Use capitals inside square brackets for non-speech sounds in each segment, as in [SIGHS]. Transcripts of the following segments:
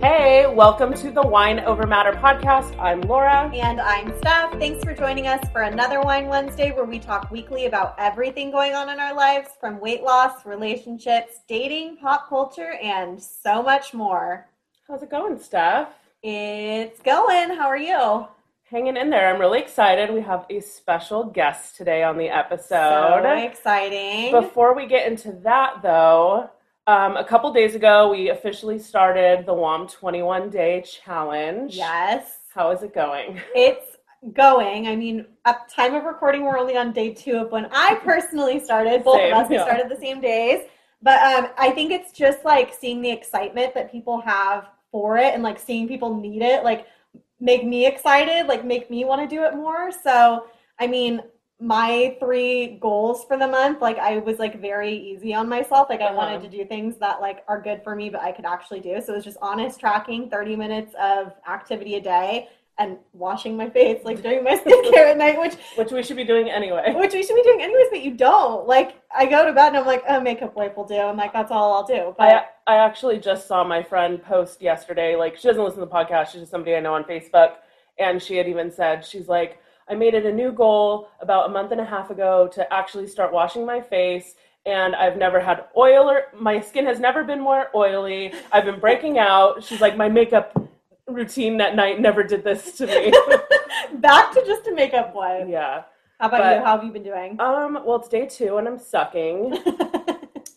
Hey, welcome to the Wine Over Matter podcast. I'm Laura. And I'm Steph. Thanks for joining us for another Wine Wednesday where we talk weekly about everything going on in our lives from weight loss, relationships, dating, pop culture, and so much more. How's it going, Steph? It's going. How are you? Hanging in there. I'm really excited. We have a special guest today on the episode. So exciting. Before we get into that, though, um, a couple days ago, we officially started the WOM 21 Day Challenge. Yes. How is it going? [LAUGHS] It's going. I mean, at time of recording, we're only on day two of when I personally started. Both Same, of us yeah. started the same days. But um, I think it's just like seeing the excitement that people have for it and like seeing people need it, like make me excited, like make me want to do it more. So, I mean, my three goals for the month, like I was like very easy on myself. Like I Uh-huh. wanted to do things that like are good for me, but I could actually do. So it was just honest tracking, 30 minutes of activity a day and washing my face, like doing my [LAUGHS] skincare at night, which Which we should be doing anyway. [LAUGHS] which we should be doing anyways, but you don't. Like I go to bed and I'm like, oh, makeup wipe will do. I'm like, that's all I'll do. But I, I actually just saw my friend post yesterday. Like, she doesn't listen to the podcast. She's just somebody I know on Facebook. And she had even said, she's like, I made it a new goal about a month and a half ago to actually start washing my face. And I've never had oil or my skin has never been more oily. I've been breaking out. She's like, my makeup routine that night never did this to me. [LAUGHS] back to just a makeup wipe. yeah. How about But- you? How have you been doing? Um, well, it's day two and I'm sucking. [LAUGHS]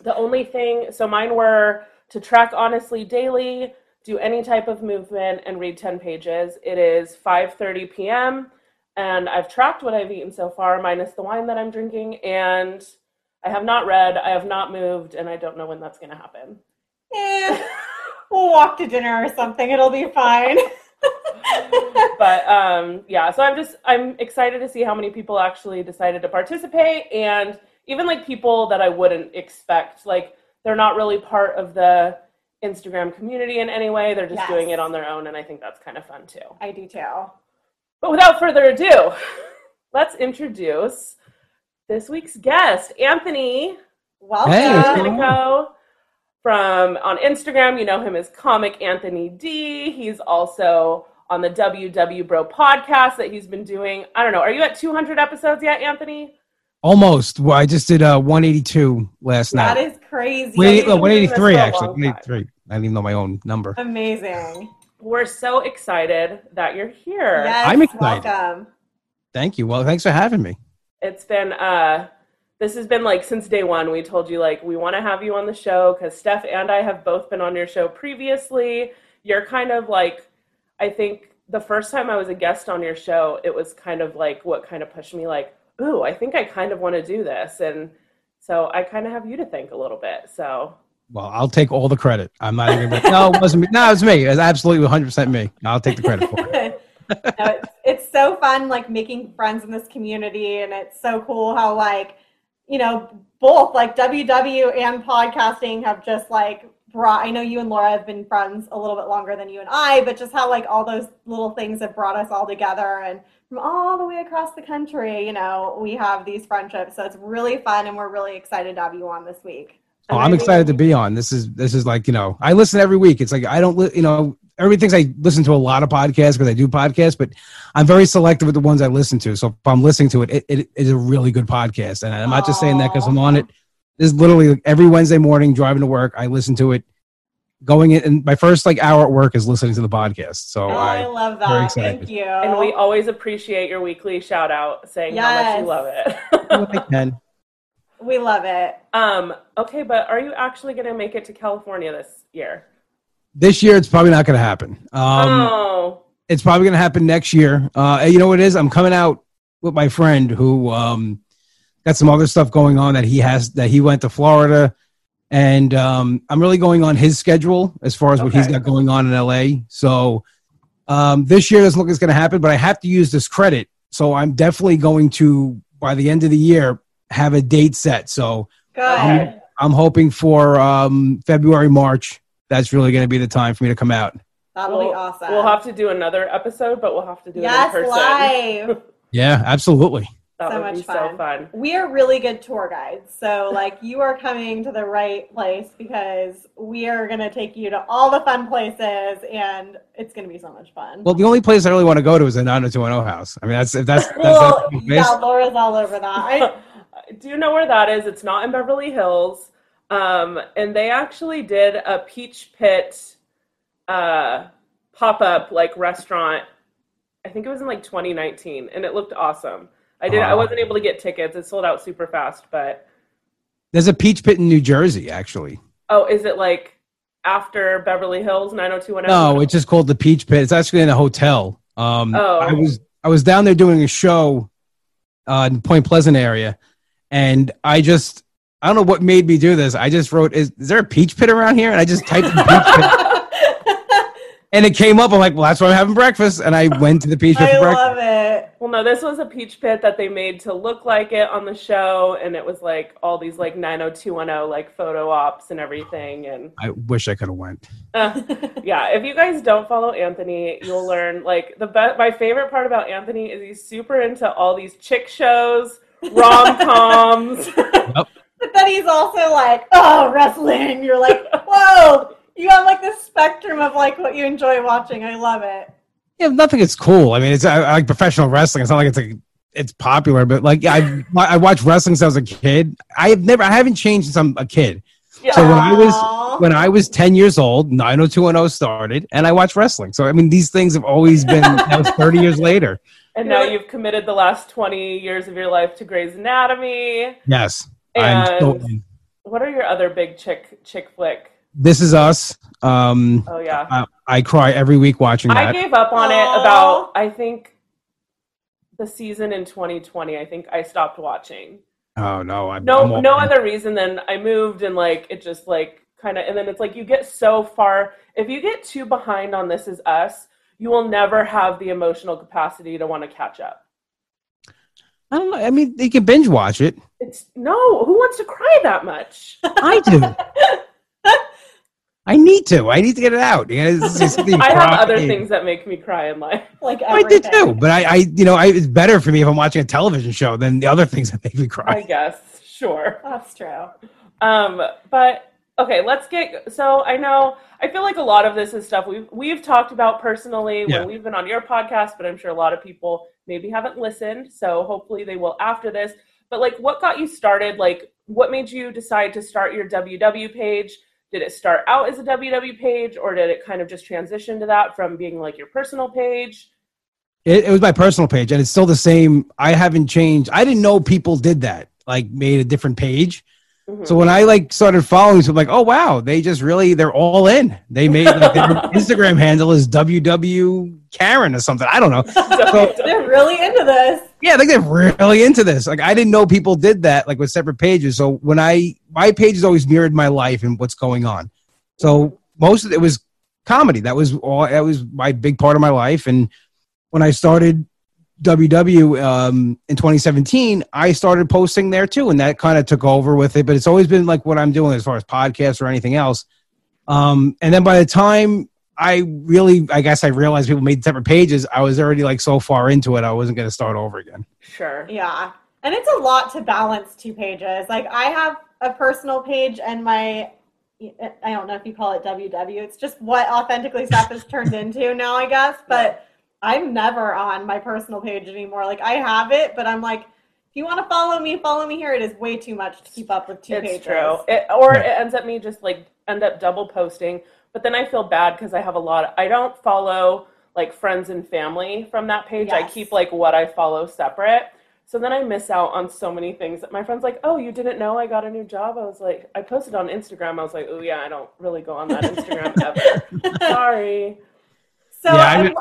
The only thing, so mine were to track honestly daily, do any type of movement, and read 10 pages. It is 5:30 p.m. and I've tracked what I've eaten so far, minus the wine that I'm drinking, and I have not read, I have not moved, and I don't know when that's going to happen. Eh, we'll walk to dinner or something. It'll be fine. [LAUGHS] But um, yeah, so I'm just I'm excited to see how many people actually decided to participate, and even like people that I wouldn't expect, like they're not really part of the Instagram community in any way. They're just Yes. doing it on their own, and I think that's kind of fun too. I do too. But without further ado, let's introduce this week's guest, Anthony Welcome. Hey, what's Domenico from on Instagram. You know him as Comic Anthony D. He's also on the WW Bro podcast that he's been doing. I don't know. Are you at 200 episodes yet, Anthony? Almost. Well, I just did uh, 182 last that night. That is crazy. Wait, you've been uh, doing this 183 actually. 183. I didn't even know my own number. Amazing. We're so excited that you're here. Yes, I'm excited. Welcome. Thank you. Well, thanks for having me. It's been uh this has been like since day one. We told you like we want to have you on the show because Steph and I have both been on your show previously. You're kind of like I think the first time I was a guest on your show, it was kind of like what kind of pushed me like, ooh, I think I kind of want to do this. And so I kind of have you to thank a little bit. So Well, I'll take all the credit. I'm not even. no, it wasn't me. No, it was me. It was absolutely 100% me. I'll take the credit for it. [LAUGHS] No, it's, it's so fun like making friends in this community and it's so cool how like you know both like ww and podcasting have just like brought i know you and laura have been friends a little bit longer than you and i but just how like all those little things have brought us all together and from all the way across the country you know we have these friendships so it's really fun and we're really excited to have you on this week Oh, I I'm excited to be on. This is this is like you know I listen every week. It's like I don't li- you know everybody thinks I listen to a lot of podcasts because I do podcasts, but I'm very selective with the ones I listen to. So if I'm listening to it, it, it is a really good podcast, and I'm not just saying that because I'm on it. This is literally every Wednesday morning driving to work. I listen to it. Going in, and my first like hour at work is listening to the podcast. So oh, i I love that thank you and we always appreciate your weekly shout out saying how much you love it. do I can. [LAUGHS] we love it um, okay, but are you actually going to make it to California this year? This year, it's probably not going to happen. Um, oh, it's probably going to happen next year. Uh, you know what it is? I'm coming out with my friend who um, got some other stuff going on that he has that he went to Florida, and um, I'm really going on his schedule as far as what he's got going on in LA. So um, this year doesn't look like it's going to happen, but I have to use this credit. So I'm definitely going to by the end of the year have a date set. So Good. Okay. I'm hoping for um, February, March. That's really going to be the time for me to come out. That'll be We'll- awesome. We'll have to do another episode, but we'll have to do yes, it in person. live. [LAUGHS] Yeah, absolutely. That So would be much so fun. fun. We are really good tour guides. So, like, you are coming to the right place because we are going to take you to all the fun places and it's going to be so much fun. Well, the only place I really want to go to is the 90210 house. I mean, that's if that's that's, Well, that's yeah, Laura's all over that. I, [LAUGHS] Do you know where that is? It's not in Beverly Hills. Um, and they actually did a Peach Pit uh, pop up like restaurant. I think it was in like 2019, and it looked awesome. I did. I wasn't able to get tickets. It sold out super fast. But There's a peach pit in New Jersey, actually. oh, is it like after Beverly Hills 90210? No, it's just called the Peach Pit. It's actually in a hotel. Um, Oh. I was I was down there doing a show uh, in Point Pleasant area, and I just I don't know what made me do this. I just wrote, "Is, is there a Peach Pit around here?" And I just typed Peach Pit, [LAUGHS] and it came up. I'm like, "Well, that's why I'm having breakfast," and I went to the Peach Pit I for breakfast. love it. Well, no, this was a peach pit that they made to look like it on the show, and it was like all these like 90210 like photo ops and everything. And I wish I could have went. uh, yeah, if you guys don't follow Anthony, you'll learn like the best. My favorite part about Anthony is he's super into all these chick shows, rom coms. But then he's also like, oh, wrestling. You're like, whoa. You have like this spectrum of like what you enjoy watching. I love it. Yeah, nothing is cool. I mean, it's I, I like professional wrestling. It's not like it's like it's popular, but like I I watched wrestling since I was a kid. I have never I haven't changed since I'm a kid. yeah, So when I was when I was 10 years old, 90210 started, and I watched wrestling. So I mean, these things have always been. that was 30 years later. And now you've committed the last 20 years of your life to Grey's Anatomy. Yes, I'm so And in. what are your other big chick chick flick? This is us. Um, Oh yeah. I, I cry every week watching I gave up on it about I think the season in 2020. I think I stopped watching. oh no, I'm, No, I'm no other reason than I moved and like it just like kind of and then it's like you get so far. If you get too behind on This Is Us, you will never have the emotional capacity to want to catch up. I don't know. I mean, you can binge watch it. It's no, who wants to cry that much? I do. [LAUGHS] I need to. I need to get it out. You know, it's just [LAUGHS] I have other crying. things that make me cry in life. [LAUGHS] like I did everything. too, but I, I, you know, I, it's better for me if I'm watching a television show than the other things that make me cry. I guess, sure. That's true. Um, but okay, let's get. So I know I feel like a lot of this is stuff we've we've talked about personally Yeah. when we've been on your podcast, but I'm sure a lot of people maybe haven't listened. So hopefully they will after this. But like, what got you started? Like, what made you decide to start your WW page? Did it start out as a WW page, or did it kind of just transition to that from being like your personal page? It, it was my personal page, and it's still the same. I haven't changed. I didn't know people did that, like made a different page. Mhm. So when I like started following, so I'm like, oh wow, they just really they're all in. They made like, their [LAUGHS] Instagram handle is WW Karen or something. I don't know. [LAUGHS] So, They're really into this. Yeah, I think they're really into this. Like I didn't know people did that, like with separate pages. So when I my page has always mirrored my life and what's going on. So most of it was comedy. That was all. That was my big part of my life. And when I started WW um, in 2017, I started posting there too, and that kind of took over with it. But it's always been like what I'm doing as far as podcasts or anything else. Um, and then by the time I really, I guess I realized people made separate pages. I was already like so far into it, I wasn't going to start over again. Sure. Yeah. And it's a lot to balance two pages. Like I have a personal page and my I don't know if you call it WW. It's just what authentically stuff is turned [LAUGHS] into now, I guess. But I'm never on my personal page anymore. Like I have it, but I'm like, if you want to follow me, follow me here. It is way too much to keep up with two it's pages. true. It, or it ends up me just like end up double posting, but then I feel bad because I have a lot. Of, I don't follow like friends and family from that page. I keep like what I follow separate. So then I miss out on so many things that my friends like, oh, you didn't know I got a new job? I was like, I posted on Instagram. I was like, oh yeah, I don't really go on that Instagram [LAUGHS] ever. Sorry. So Yeah, I I'm- mean-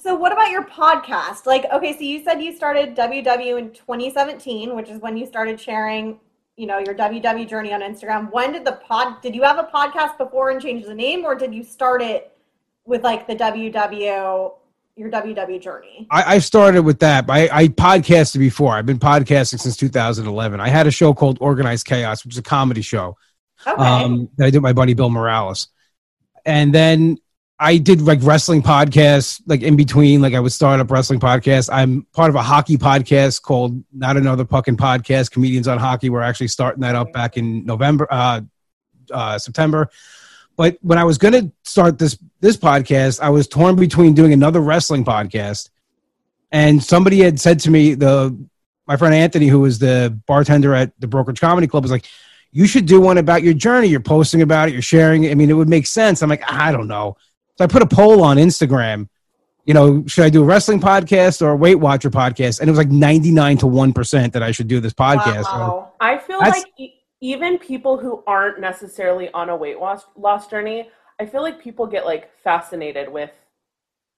So what about your podcast? Like, okay, so you said you started WW in 2017, which is when you started sharing, you know, your WW journey on Instagram. When did the pod? Did you have a podcast before and change the name, or did you start it with like the WW, your WW journey? I, I started with that. I, I podcasted before. I've been podcasting since 2011. I had a show called Organized Chaos, which is a comedy show Okay. um, that I did with my buddy Bill Morales. And then I did like wrestling podcasts, like in between. Like I would start up wrestling podcasts. I'm part of a hockey podcast called Not Another Pucking Podcast, Comedians on Hockey. We're actually starting that up back in November, uh, uh, September. But when I was going to start this this podcast, I was torn between doing another wrestling podcast, and somebody had said to me, the my friend Anthony, who was the bartender at the Brokerage Comedy Club, was like, "You should do one about your journey. You're posting about it. You're sharing it. I mean, it would make sense." I'm like, I don't know. So I put a poll on Instagram. You know, should I do a wrestling podcast or a Weight Watcher podcast? And it was like 99 to 1% that I should do this podcast. Wow. I feel like e- even people who aren't necessarily on a weight loss, loss journey, I feel like people get like fascinated with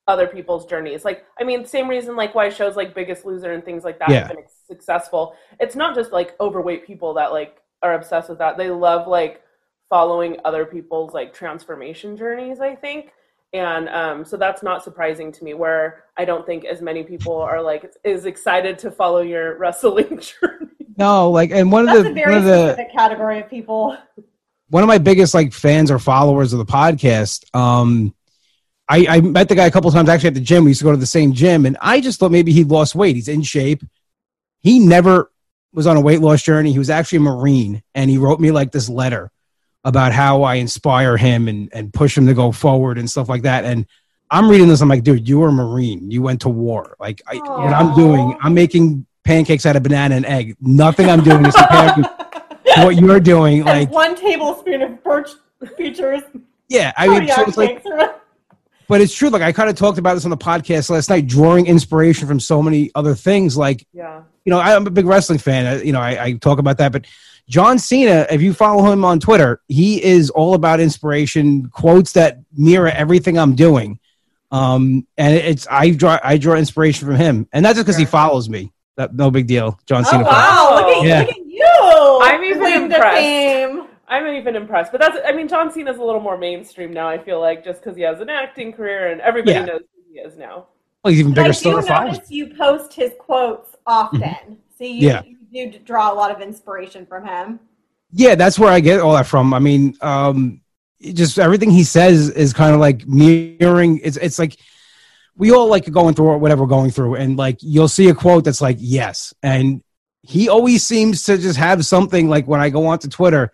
other people's journeys. Like, I mean, same reason like why shows like Biggest Loser and things like that Yeah. have been successful. It's not just like overweight people that like are obsessed with that. They love like following other people's like transformation journeys, I think. And um, so that's not surprising to me. Where I don't think as many people are like is excited to follow your [LAUGHS] wrestling journey. No, like, and one of the a one very of the specific category of people. one of my biggest like fans or followers of the podcast. Um, I, I met the guy a couple times actually at the gym. We used to go to the same gym, and I just thought maybe he lost weight. He's in shape. He never was on a weight loss journey. He was actually a Marine, and he wrote me like this letter about how I inspire him and and push him to go forward and stuff like that. And I'm reading this. I'm like, dude, you were a Marine. You went to war. Like I, what I'm doing, I'm making pancakes out of banana and egg. Nothing I'm doing is compared to [LAUGHS] what you're doing. Like, one tablespoon of birch features. yeah, I mean, so it's like. But it's true. Like I kind of talked about this on the podcast last night, drawing inspiration from so many other things. Like Yeah. you know, I'm a big wrestling fan. I, you know, I, I talk about that. But John Cena, if you follow him on Twitter, he is all about inspiration, quotes that mirror everything I'm doing. Um, and it's I draw I draw inspiration from him, and that's just because he follows me. That, no big deal. John Oh Cena. follows- wow! Look at, Yeah. look at you! I'm even Claim to impressed. Fame. I'm even impressed. But that's, I mean, John Cena's a little more mainstream now, I feel like, just because he has an acting career and everybody Yeah. knows who he is now. Well, he's even But bigger I still. do than followers. notice you post his quotes often, so you, Yeah. you do draw a lot of inspiration from him. Yeah, that's where I get all that from. I mean, um, just everything he says is kind of like mirroring. It's it's like we all like going through whatever we're going through, and like you'll see a quote that's like yes, and he always seems to just have something like when I go onto Twitter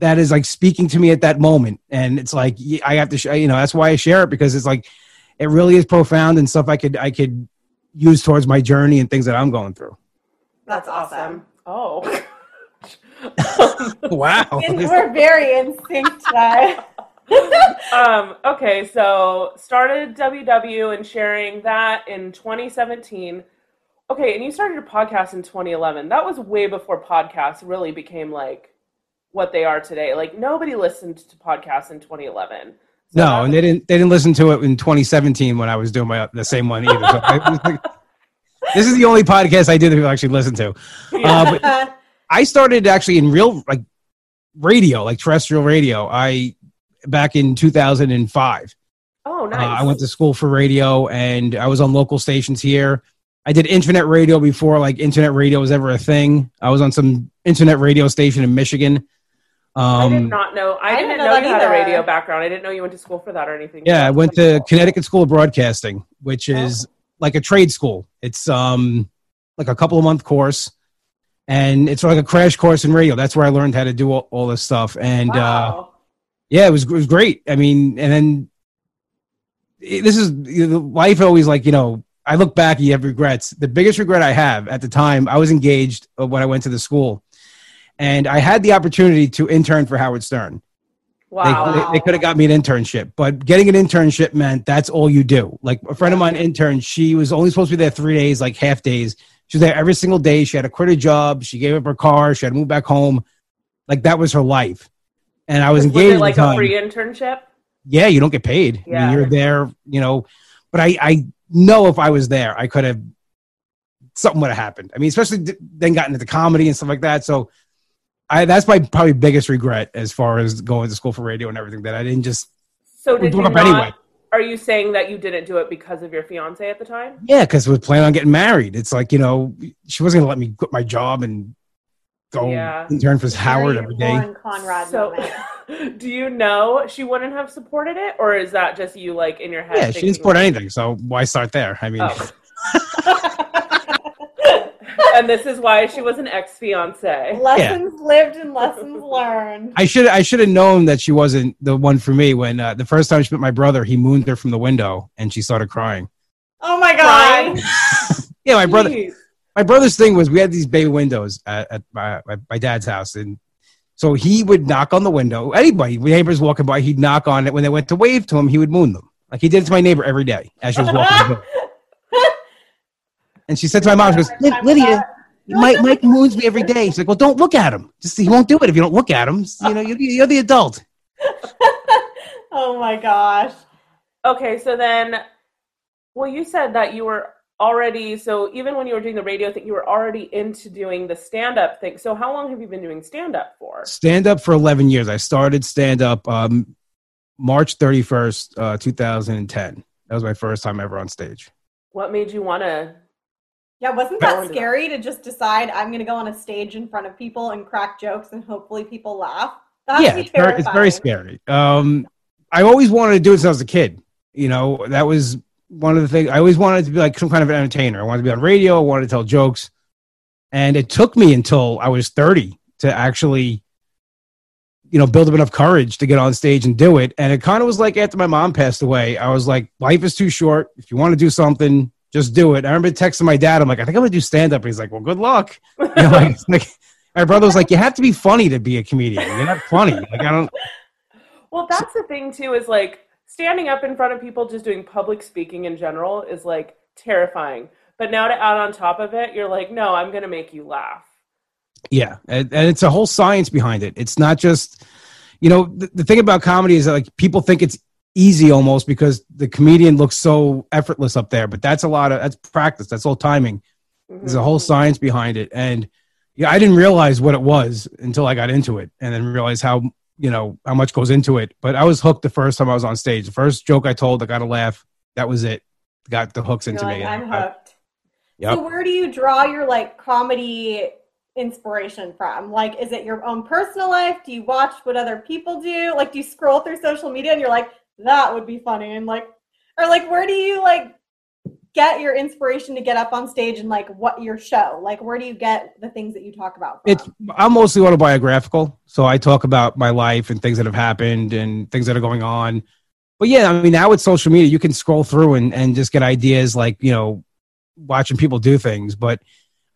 that is like speaking to me at that moment, and it's like I have to, sh- you know, that's why I share it because it's like it really is profound and stuff I could I could use towards my journey and things that I'm going through. That's awesome. Oh. [LAUGHS] Wow. [LAUGHS] We're very in sync today. [LAUGHS] um, okay, so started WW and sharing that in 2017. Okay, and you started your podcast in 2011. That was way before podcasts really became like what they are today. Like nobody listened to podcasts in 2011. So No, and they didn't. They didn't listen to it in 2017 when I was doing my the same one either. So I like- [LAUGHS] this is the only podcast I did that people actually listen to. Uh, but [LAUGHS] I started actually in real like radio, like terrestrial radio. I back in 2005. oh, Uh, nice. I went to school for radio, and I was on local stations here. I did internet radio before like internet radio was ever a thing. I was on some internet radio station in Michigan. I did Um, not know. I, I didn't, didn't know, know that you had a radio background. I didn't know you went to school for that or anything. Yeah, I went to cool. Connecticut School of Broadcasting, which is like a trade school. It's um like a couple of month course, and it's like a crash course in radio. That's where I learned how to do all, all this stuff. And uh, yeah, it was it was great. I mean, and then it- this is you know, life. Always like you know, I look back, you have regrets. The biggest regret I have at the time, I was engaged uh, when I went to the school, and I had the opportunity to intern for Howard Stern. They, wow. they, they could have got me an internship, but getting an internship meant that's all you do. Like a friend of mine interned, she was only supposed to be there three days, like half days. She was there every single day. She had to quit her job. She gave up her car. She had to move back home. Like that was her life. And I was, was engaged it like a free internship? yeah, you don't get paid. I Yeah. mean, you're there, you know. But I, I know if I was there, I could have something would have happened. I mean, especially then gotten into comedy and stuff like that. So I that's my probably biggest regret as far as going to school for radio and everything that I didn't just So did you broke not? anyway. Are you saying that you didn't do it because of your fiance at the time? Yeah, because we planning on getting married. It's like you know she wasn't gonna let me quit my job and go Yeah. intern for Howard every day. Conrad So, [LAUGHS] do you know she wouldn't have supported it, or is that just you like in your head? Yeah, she didn't support anything, so why start there? I mean, Oh. [LAUGHS] [LAUGHS] and this is why she was an ex fiance. lessons lived and lessons learned. I should I should have known that she wasn't the one for me when uh, the first time she met my brother, he mooned her from the window and she started crying. Oh my god. [LAUGHS] Yeah, my brother. my brother's thing was we had these bay windows at, at my, my, my dad's house and so he would knock on the window anybody neighbors walking by he'd knock on it when they went to wave to him he would moon them like he did it to my neighbor every day as she was walking the [LAUGHS] door. And she said to my mom she goes lydia mike, mike moons me every day she's like well don't look at him just he won't do it if you don't look at him you know you're, you're the adult [LAUGHS] oh my gosh. Okay, so then, well, you said that you were already, so even when you were doing the radio thing, you were already into doing the stand up thing. So, how long have you been doing stand up for? stand up for 11 years i started stand up um, march 31st uh, 2010 that was my first time ever on stage What made you want to? Yeah, wasn't That scary to just decide I'm going to go on a stage in front of people and crack jokes and hopefully people laugh? That's yeah, it's very, it's very scary. Um, I always wanted to do it since I was a kid. You know, that was one of the things. I always wanted to be like some kind of an entertainer. I wanted to be on radio. I wanted to tell jokes, and it took me until I was thirty to actually, you know, build up enough courage to get on stage and do it. And it kind of was like after my mom passed away, I was like, life is too short. If you want to do something, just do it. I remember texting my dad. I'm like, I think I'm gonna do stand up. He's like, well, good luck. [LAUGHS] You know, like, like my brother was like, you have to be funny to be a comedian. You're not funny. Like I don't. [LAUGHS] Well, that's the thing, too, is like standing up in front of people, just doing public speaking in general is like terrifying. But now to add on top of it, you're like, no, I'm going to make you laugh. Yeah, and, and it's a whole science behind it. It's not just, you know, the, the thing about comedy is that like people think it's easy almost because the comedian looks so effortless up there, but that's a lot of that's practice. That's all timing. There's a whole Mhm. science behind it, and yeah, I didn't realize what it was until I got into it, and then realized how you know how much goes into it. But I was hooked the first time I was on stage. The first joke I told, I got a laugh. That was it. Got the hooks You're into like, me. I'm I- hooked. Yep. So where do you draw your like comedy inspiration from? Like, is it your own personal life? Do you watch what other people do? Like, do you scroll through social media and you're like, that would be funny? And like, or like, where do you like get your inspiration to get up on stage and like what your show? Like, where do you get the things that you talk about? From? It's I'm mostly autobiographical, so I talk about my life and things that have happened and things that are going on. But yeah, I mean, now with social media, you can scroll through and, and just get ideas like you know, watching people do things. But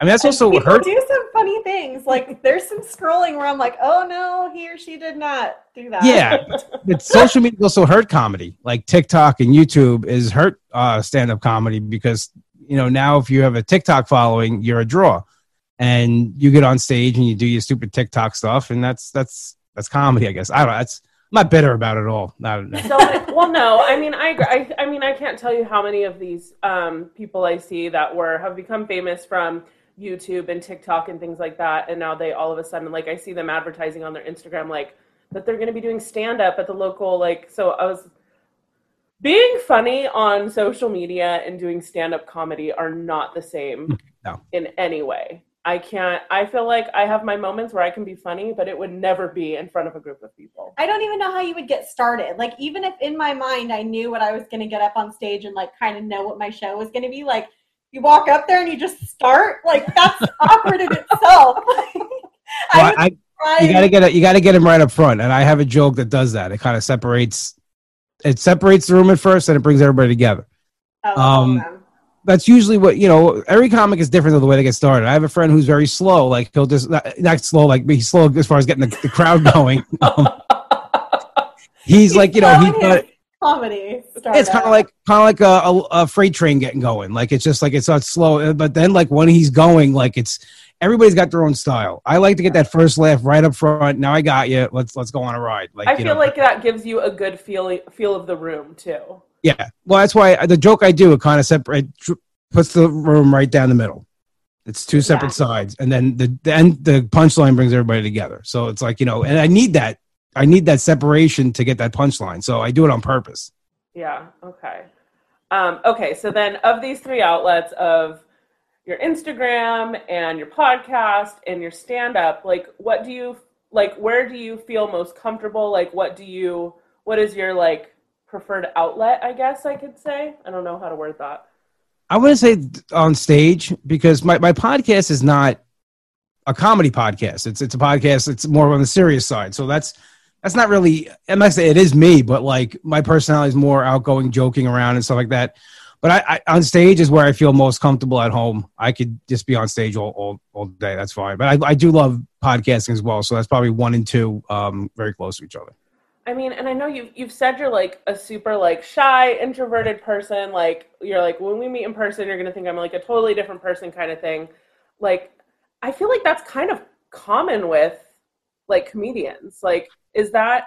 I mean, that's And also hurt. do some funny things. Like, there's some scrolling where I'm like, oh no, he or she did not do that. Yeah, but social media also hurt comedy. Like TikTok and YouTube is hurt uh, stand up comedy because you know now if you have a TikTok following, you're a draw, and you get on stage and you do your stupid TikTok stuff, and that's that's that's comedy, I guess. I don't know. That's I'm not bitter about it at all. Not, so well no i mean I. I i mean i can't tell you how many of these um people i see that were have become famous from youtube and tiktok and things like that and now they all of a sudden like i see them advertising on their instagram like that they're going to be doing stand up at the local like so i was being funny on social media and doing stand up comedy are not the same [LAUGHS] No. in any way i can't i feel like i have my moments where i can be funny but it would never be in front of a group of people I don't even know how you would get started. Like, even if in my mind I knew what I was going to get up on stage and like kind of know what my show was going to be, like, you walk up there and you just start, like, that's [LAUGHS] awkward in itself. [LAUGHS] Well, I you gotta get it. You gotta get him right up front, and I have a joke that does that. It kind of separates. It separates the room at first, and it brings everybody together. Oh, um, that's usually what you know. Every comic is different of the way they get started. I have a friend who's very slow. Like he'll just not, not slow, like he's slow as far as getting the, the crowd [LAUGHS] going. Um, he's like you know he's his comedy. It's kind of like kind of like a, a, a freight train getting going. Like it's just like it's not slow, but then like when he's going, like it's everybody's got their own style. I like to get that first laugh right up front. Now I got you. Let's let's go on a ride. Like I you feel know, like that gives you a good feel feel of the room too. Yeah. Well, that's why the joke I do it kind of separate puts the room right down the middle. It's two separate yeah. sides, and then the the end the punchline brings everybody together. So it's like you know, and I need that. I need that separation to get that punchline. So I do it on purpose. Yeah. Okay. Um, okay. So then, of these three outlets of your Instagram and your podcast and your stand up, like, what do you like? Where do you feel most comfortable? Like, what do you? What is your like preferred outlet? I guess I could say. I don't know how to word that. I wouldn't say on stage because my, my podcast is not a comedy podcast. It's it's a podcast. It's more on the serious side. So that's that's not really. I might say it is me, but like my personality is more outgoing, joking around and stuff like that. But I, I, on stage is where I feel most comfortable at home. I could just be on stage all all, all day. That's fine. But I, I do love podcasting as well. So that's probably one and two, um, very close to each other. I mean, and I know you've you've said you're like a super like shy, introverted person. Like you're like when we meet in person, you're gonna think I'm like a totally different person, kind of thing. Like I feel like that's kind of common with like comedians. Like, is that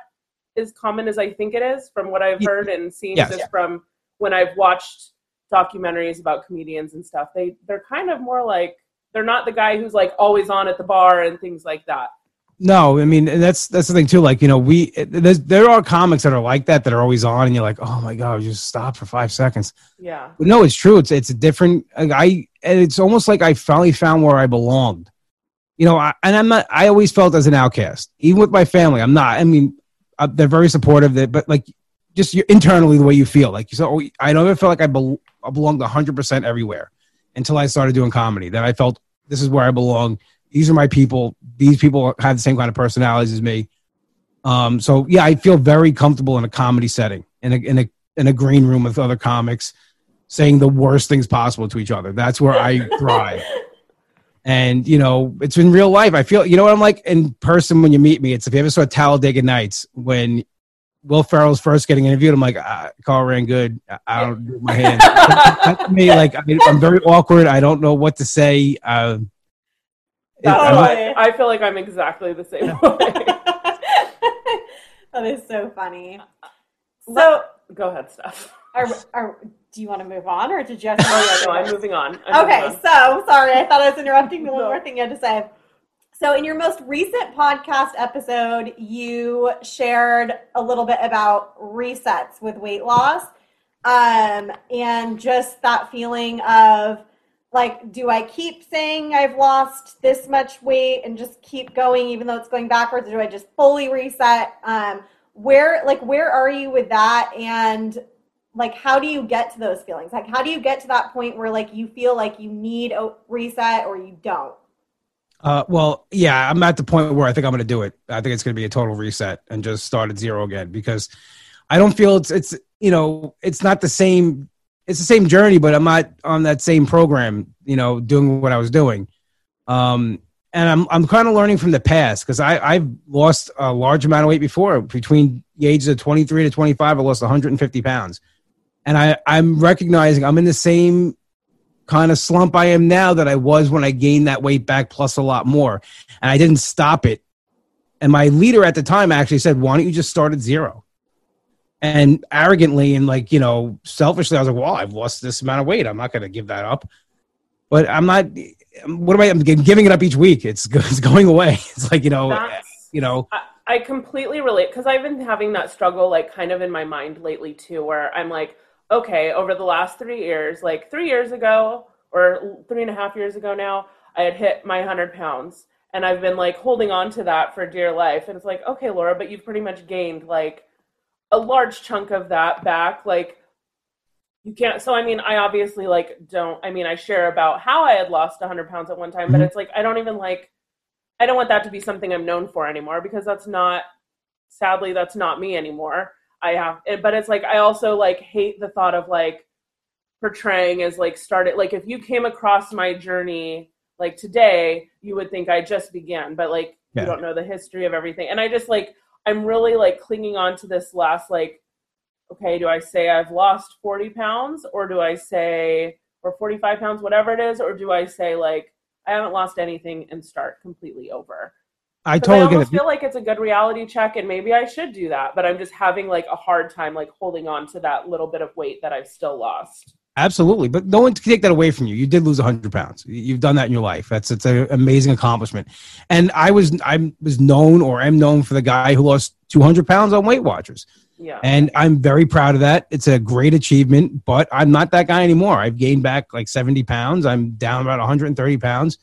as common as I think it is from what I've heard and seen yes. just yeah. from when I've watched documentaries about comedians and stuff. They they're kind of more like they're not the guy who's like always on at the bar and things like that. No, I mean that's that's the thing too. Like you know, we there are comics that are like that that are always on, and you're like, oh my god, just stop for five seconds. Yeah. But no, it's true. It's it's a different. I and it's almost like I finally found where I belonged. You know, I, and I'm not. I always felt as an outcast, even with my family. I'm not. I mean, uh, they're very supportive. That, but like, just internally the way you feel. Like you so, I never felt like I, be, I belonged 100 percent everywhere until I started doing comedy. Then I felt this is where I belong these are my people. These people have the same kind of personalities as me. Um, so yeah, I feel very comfortable in a comedy setting, in a in a in a green room with other comics, saying the worst things possible to each other. That's where I thrive. [LAUGHS] and you know, it's in real life. I feel you know what I'm like in person when you meet me. It's if you ever saw Talladega Nights when Will Ferrell's first getting interviewed. I'm like, ah, call ran good. I don't do my hand. me, [LAUGHS] like I am very awkward. I don't know what to say. Uh, that's I feel like I'm exactly the same way. [LAUGHS] that is so funny. So go ahead, Steph. Are, are, do you want to move on, or did you? Have to oh, yeah, no, I'm moving on. I'm okay, moving on. so sorry, I thought I was interrupting the one more thing you had to say. So, in your most recent podcast episode, you shared a little bit about resets with weight loss, um, and just that feeling of like do i keep saying i've lost this much weight and just keep going even though it's going backwards or do i just fully reset um where like where are you with that and like how do you get to those feelings like how do you get to that point where like you feel like you need a reset or you don't uh, well, yeah, I'm at the point where I think I'm going to do it. I think it's going to be a total reset and just start at zero again because I don't feel it's it's you know it's not the same it's the same journey, but I'm not on that same program, you know, doing what I was doing. Um, and I'm I'm kind of learning from the past because I I've lost a large amount of weight before. Between the ages of 23 to 25, I lost 150 pounds, and I I'm recognizing I'm in the same kind of slump I am now that I was when I gained that weight back plus a lot more, and I didn't stop it. And my leader at the time actually said, "Why don't you just start at zero? and arrogantly and like you know selfishly i was like well i've lost this amount of weight. I'm not going to give that up. But i'm not what am i i'm giving it up each week. It's, [LAUGHS] it's going away. It's like you know That's, you know. I, I completely relate because i've been having that struggle like kind of in my mind lately too where i'm like okay over the last three years like three years ago or three and a half years ago now i had hit my 100 pounds. And i've been like holding on to that for dear life. And it's like okay laura but you've pretty much gained like a large chunk of that back. Like you can't so i mean i obviously like don't i mean i share about how i had lost 100 pounds at one time but mm-hmm. it's like i don't even like i don't want that to be something i'm known for anymore because that's not sadly that's not me anymore i have eh, but it's like i also like hate the thought of like portraying as like started like if you came across my journey like today you would think i just began but like yeah. you don't know the history of everything and i just like I'm really like clinging on to this last like, okay, do I say I've lost 40 pounds or do I say, or 45 pounds, whatever it is, or do I say like, I haven't lost anything and start completely over? I totally I almost feel like it's a good reality check, and maybe I should do that. But I'm just having like a hard time like holding on to that little bit of weight that I've still lost. Absolutely, but no one can take that away from you. You did lose 100 pounds. You've done that in your life. That's it's an amazing accomplishment. And I was I was known or am known for the guy who lost 200 pounds on Weight Watchers, Yeah. and I'm very proud of that. It's a great achievement, but I'm not that guy anymore. I've gained back like 70 pounds. I'm down about 130 pounds.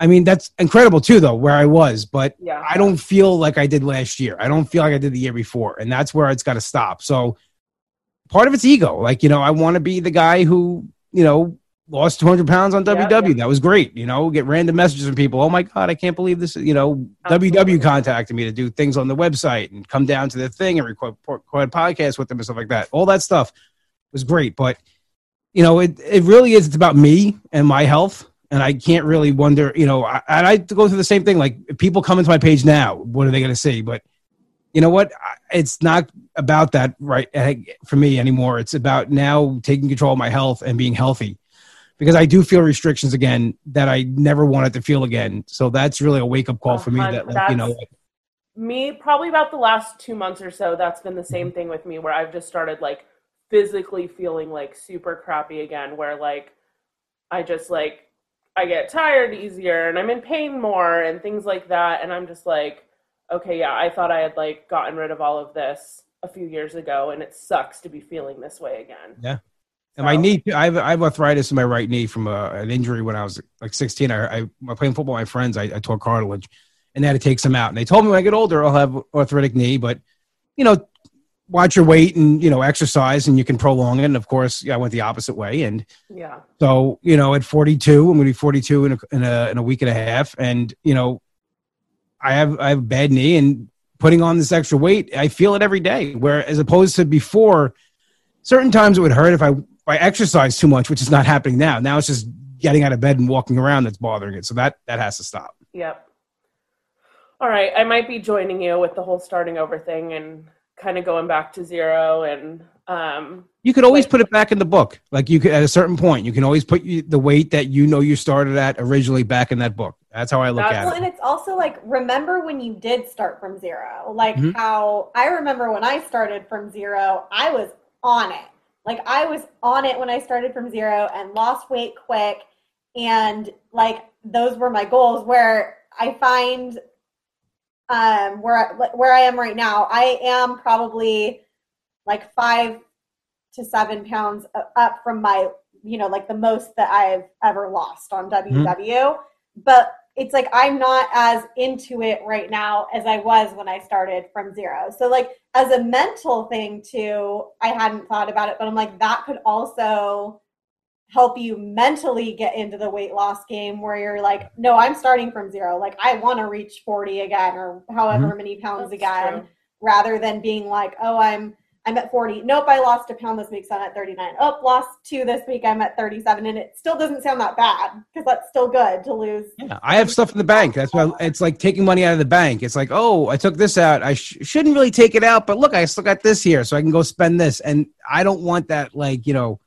I mean, that's incredible too, though, where I was. But yeah. I don't feel like I did last year. I don't feel like I did the year before, and that's where it's got to stop. So part of it's ego. Like you know, I want to be the guy who you know lost 200 pounds on Yeah, WW. yeah. That was great. You know, get random messages from people. Oh my god, I can't believe this. You know, Absolutely. WW contacted me to do things on the website and come down to the thing and record, record podcasts with them and stuff like that. All that stuff was great, but you know, it it really is. It's about me and my health. And I can't really wonder, you know, I, and I go through the same thing. Like, if people come into my page now, what are they going to see? But you know what? I- It's not about that right for me anymore. It's about now taking control of my health and being healthy because I do feel restrictions again that I never wanted to feel again. So that's really a wake up call for me. Uh-huh. That like, you know, That's- me probably about the last two months or so that's been the same thing with me where i've just started like physically feeling like super crappy again where like i just like i get tired easier and i'm in pain more and things like that and i'm just like okay yeah i thought i had like gotten rid of all of this a few years ago and it sucks to be feeling this way again Yeah. And my knee, I have, I have arthritis in my right knee from a, an injury when I was like 16. I, I, I playing football with my friends. I, I tore cartilage and they had to take some out. And they told me when I get older, I'll have arthritic knee, but you know, watch your weight and, you know, exercise and you can prolong it. And of course, yeah, I went the opposite way. And yeah so, you know, at 42, I'm going to be 42 in a, in a, in a week and a half. And, you know, I have, I have a bad knee and putting on this extra weight, I feel it every day. Where as opposed to before, certain times it would hurt if I, if I exercise too much, which is not happening now. Now it's just getting out of bed and walking around that's bothering it. So that, that has to stop. Yep. All right, I might be joining you with the whole starting over thing and kind of going back to zero and um You could always Like- put it back in the book. Like you could, at a certain point, you can always put you, the weight that you know you started at originally back in that book. That's how I look That's- at Well, it. and it's also like remember when you did start from zero. Like Mhm. how I remember when I started from zero, I was on it. Like I was on it when I started from zero and lost weight quick. And like those were my goals. Where I find um where I, where I am right now, I am probably like five to seven pounds up from my you know like the most that I've ever lost on WW. But it's like I'm not as into it right now as I was when I started from zero. So like as a mental thing too, I hadn't thought about it, but I'm like that could also help you mentally get into the weight loss game where you're like, no, I'm starting from zero. Like I want to reach 40 again or however mm-hmm. many pounds that's again true. rather than being like, oh, I'm I'm at 40. Nope, I lost a pound this week, so I'm at 39. Oh, lost two this week, I'm at 37. And it still doesn't sound that bad because that's still good to lose. Yeah, I have stuff in the bank. That's why it's like taking money out of the bank. It's like, oh, I took this out. I sh- shouldn't really take it out, but look, I still got this here, so I can go spend this. And I don't want that, like you know,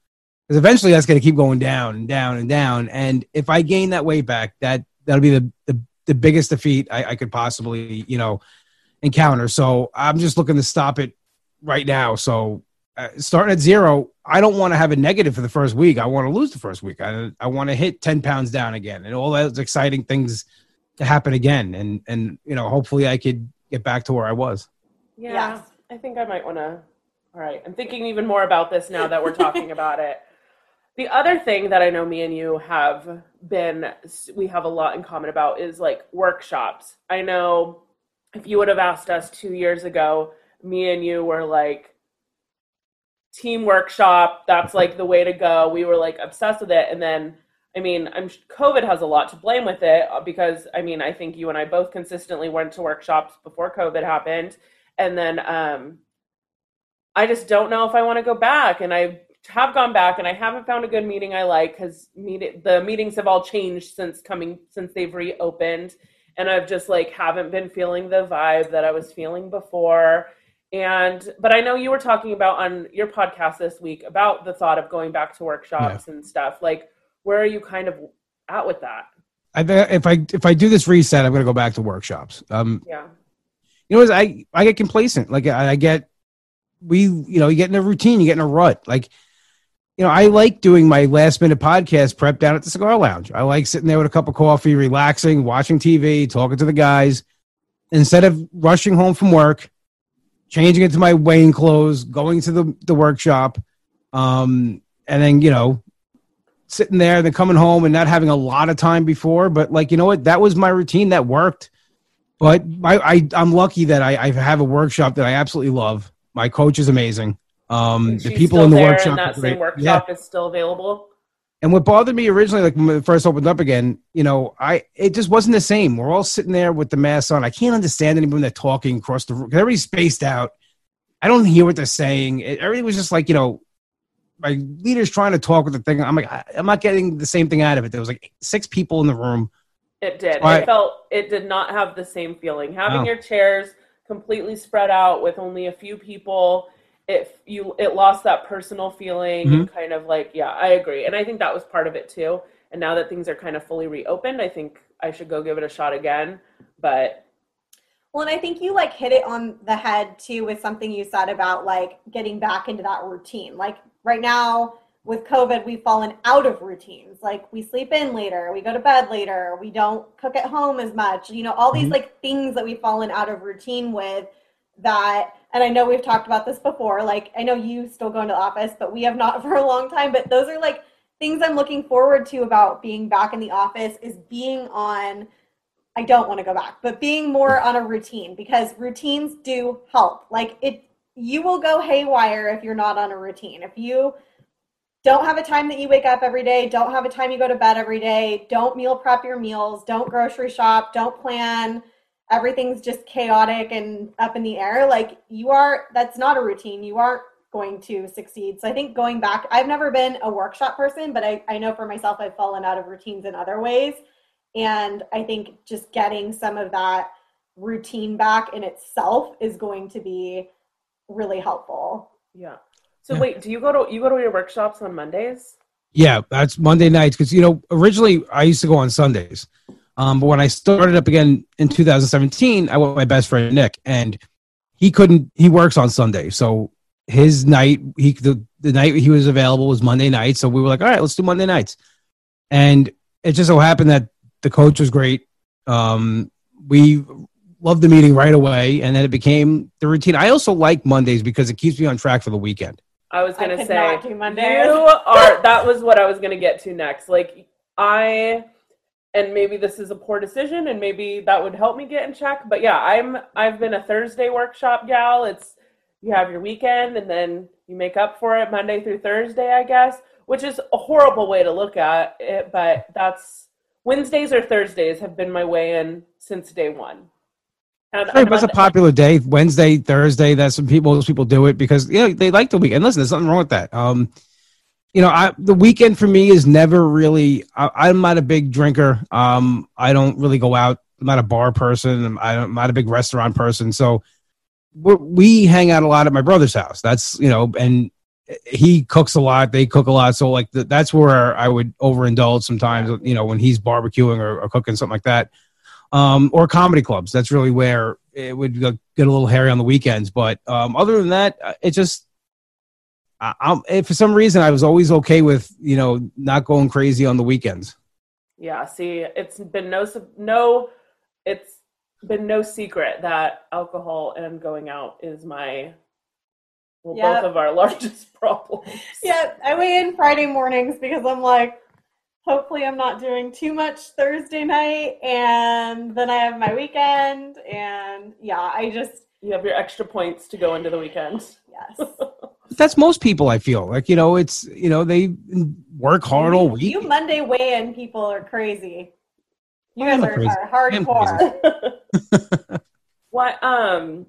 because eventually that's going to keep going down and down and down. And if I gain that weight back, that that'll be the the, the biggest defeat I, I could possibly, you know, encounter. So I'm just looking to stop it right now. So uh, starting at zero, I don't want to have a negative for the first week. I want to lose the first week. I I want to hit ten pounds down again, and all those exciting things to happen again. And and you know, hopefully, I could get back to where I was. Yeah, Yes. I think I might want to. All right, I'm thinking even more about this now that we're talking about it. The other thing that I know me and you have been, we have a lot in common about is like workshops. I know if you would have asked us two years ago, me and you were like, team workshop, that's like the way to go. We were like obsessed with it. And then, I mean, I'm COVID has a lot to blame with it uh, because I mean, I think you and I both consistently went to workshops before COVID happened and then um i just don't know if i want to go back and i have gone back and i haven't found a good meeting i like because meet- the meetings have all changed since coming since they've reopened and i've just like haven't been feeling the vibe that i was feeling before and but i know you were talking about on your podcast this week about the thought of going back to workshops and stuff like where are you kind of at with that I if I if I do this reset, I'm going to go back to workshops. Um, yeah. You know, I I get complacent. Like I, I get we you know you get in a routine, you get in a rut. Like you know, I like doing my last minute podcast prep down at the cigar lounge. I like sitting there with a cup of coffee, relaxing, watching TV, talking to the guys instead of rushing home from work, changing into my weighing clothes, going to the, the workshop, um, and then, you know, sitting there, and then coming home and not having a lot of time before. But like, you know what? That was my routine that worked. But I, I I'm lucky that I, I have a workshop that I absolutely love. My coach is amazing. Um, the people in the workshop, that same workshop yeah. is still available. And what bothered me originally, like when it first opened up again, you know, I it just wasn't the same. We're all sitting there with the masks on. I can't understand anyone that's talking across the room. Everybody's spaced out. I don't hear what they're saying. It, everything was just like, you know, my leader's trying to talk with the thing. I'm like, I, am not getting the same thing out of it. There was like six people in the room. It did. So it I, felt it did not have the same feeling. Having no. your chairs completely spread out with only a few people it you it lost that personal feeling mm-hmm. and kind of like yeah i agree. And i think that was part of it too. And now that things are kind of fully reopened i think i should go give it a shot again. But well and i think you like hit it on the head too with something you said about like getting back into that routine. Like right now with covid we've fallen out of routines. Like we sleep in later we go to bed later we don't cook at home as much you know all these mm-hmm. like things that we've fallen out of routine with that and I know we've talked about this before. Like, I know you still go into the office, but we have not [LAUGHS] for a long time. But those are like things I'm looking forward to about being back in the office is being on. I don't want to go back, but being more on a routine because routines do help. Like, it, you will go haywire if you're not on a routine. If you don't have a time that you wake up every day, don't have a time you go to bed every day, don't meal prep your meals, don't grocery shop, don't plan everything's just chaotic and up in the air like you are that's not a routine. You aren't going to succeed. So i think going back i've never been a workshop person but i, I know for myself i've fallen out of routines in other ways. And i think just getting some of that routine back in itself is going to be really helpful. Yeah. So yeah. wait do you go to you go to your workshops on mondays? Yeah that's monday nights because you know originally i used to go on sundays um, but when I started up again in 2017, I went with my best friend Nick, and he couldn't. He works on Sunday, so his night he the, the night he was available was Monday night. So we were like, all right, let's do Monday nights. And it just so happened that the coach was great. Um, we loved the meeting right away, and then it became the routine. I also like Mondays because it keeps me on track for the weekend. I was gonna I say you are. That was what I was gonna get to next. Like I and maybe this is a poor decision and maybe that would help me get in check but yeah i'm i've been a thursday workshop gal. It's you have your weekend and then you make up for it monday through thursday i guess which is a horrible way to look at it but that's wednesdays or thursdays have been my way in since day one. And, but a popular day wednesday thursday that's some people most people do it because yeah they like the weekend. Listen there's nothing wrong with that. Um you know, I, the weekend for me is never really. I, am not a big drinker. Um, I don't really go out. I'm not a bar person. I'm, not a big restaurant person. So we hang out a lot at my brother's house. That's you know, and he cooks a lot. They cook a lot. So like the, that's where I would overindulge sometimes. You know, when he's barbecuing or, or cooking something like that, um, or comedy clubs. That's really where it would get a little hairy on the weekends. But um, other than that, it just I, am for some reason I was always okay with you know not going crazy on the weekends. Yeah, see, it's been no no, it's been no secret that alcohol and going out is my well, yep. both of our [LAUGHS] largest problems. Yeah, I weigh in Friday mornings because I'm like, hopefully I'm not doing too much Thursday night, and then I have my weekend, and yeah, I just you have your extra points to go into the weekend. Yes. [LAUGHS] that's most people. I feel like you know it's you know they work hard all week. You Monday weigh-in people are crazy. You guys are, are hardcore. [LAUGHS] what um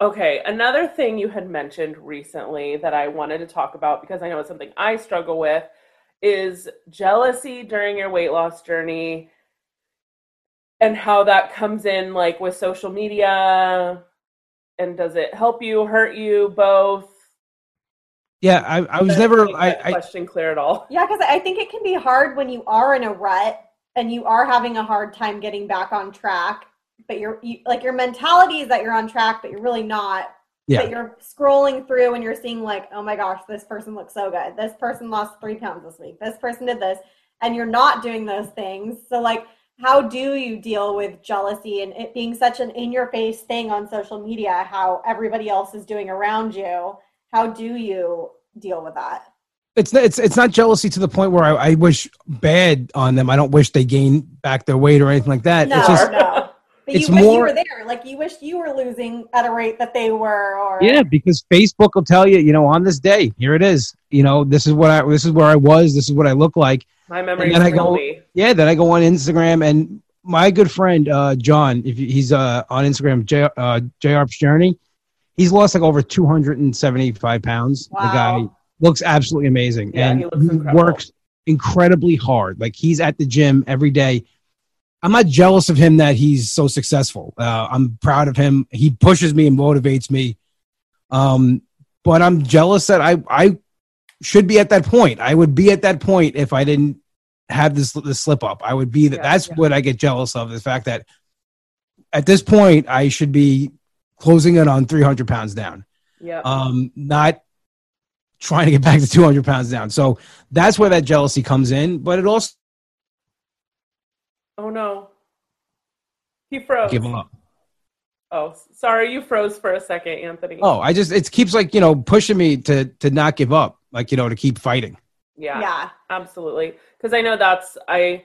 okay another thing you had mentioned recently that i wanted to talk about because i know it's something i struggle with is jealousy during your weight loss journey and how that comes in like with social media and does it help you, hurt you, both? Yeah, I, I was never. I, question clear at all. Yeah, because I think it can be hard when you are in a rut and you are having a hard time getting back on track, but you're you, like your mentality is that you're on track, but you're really not. Yeah. But you're scrolling through and you're seeing like, oh my gosh, this person looks so good. This person lost three pounds this week. This person did this, and you're not doing those things. So like, how do you deal with jealousy and it being such an in-your-face thing on social media? How everybody else is doing around you? How do you deal with that? it's it's it's not jealousy to the point where I, I wish bad on them. I don't wish they gain back their weight or anything like that. No, it's just no. But it's you wish you were there. Like you wish you were losing at a rate that they were, or yeah, because Facebook will tell you, you know, on this day, here it is. You know, this is what I this is where I was. This is what I look like. My memory then is I go-. Yeah. Then I go on Instagram and my good friend uh, John, if he's uh, on Instagram, J, uh, JR's Journey, he's lost like over two hundred and seventy five pounds. The guy looks absolutely amazing Yeah, and he incredible. works incredibly hard. Like he's at the gym every day. I'm not jealous of him that he's so successful. Uh, I'm proud of him. He pushes me and motivates me. Um, but I'm jealous that I I should be at that point. I would be at that point if I didn't have this this slip up. I would be that. Yeah, that's yeah. what I get jealous of. The fact that at this point I should be closing in on 300 pounds down Yep. um, not trying to get back to 200 pounds down. So that's where that jealousy comes in. But it also oh no. He froze. give up. Oh, sorry, you froze for a second, Anthony. Oh, I just it keeps like you know pushing me to to not give up, like you know to keep fighting. yeah. yeah, absolutely because i know that's i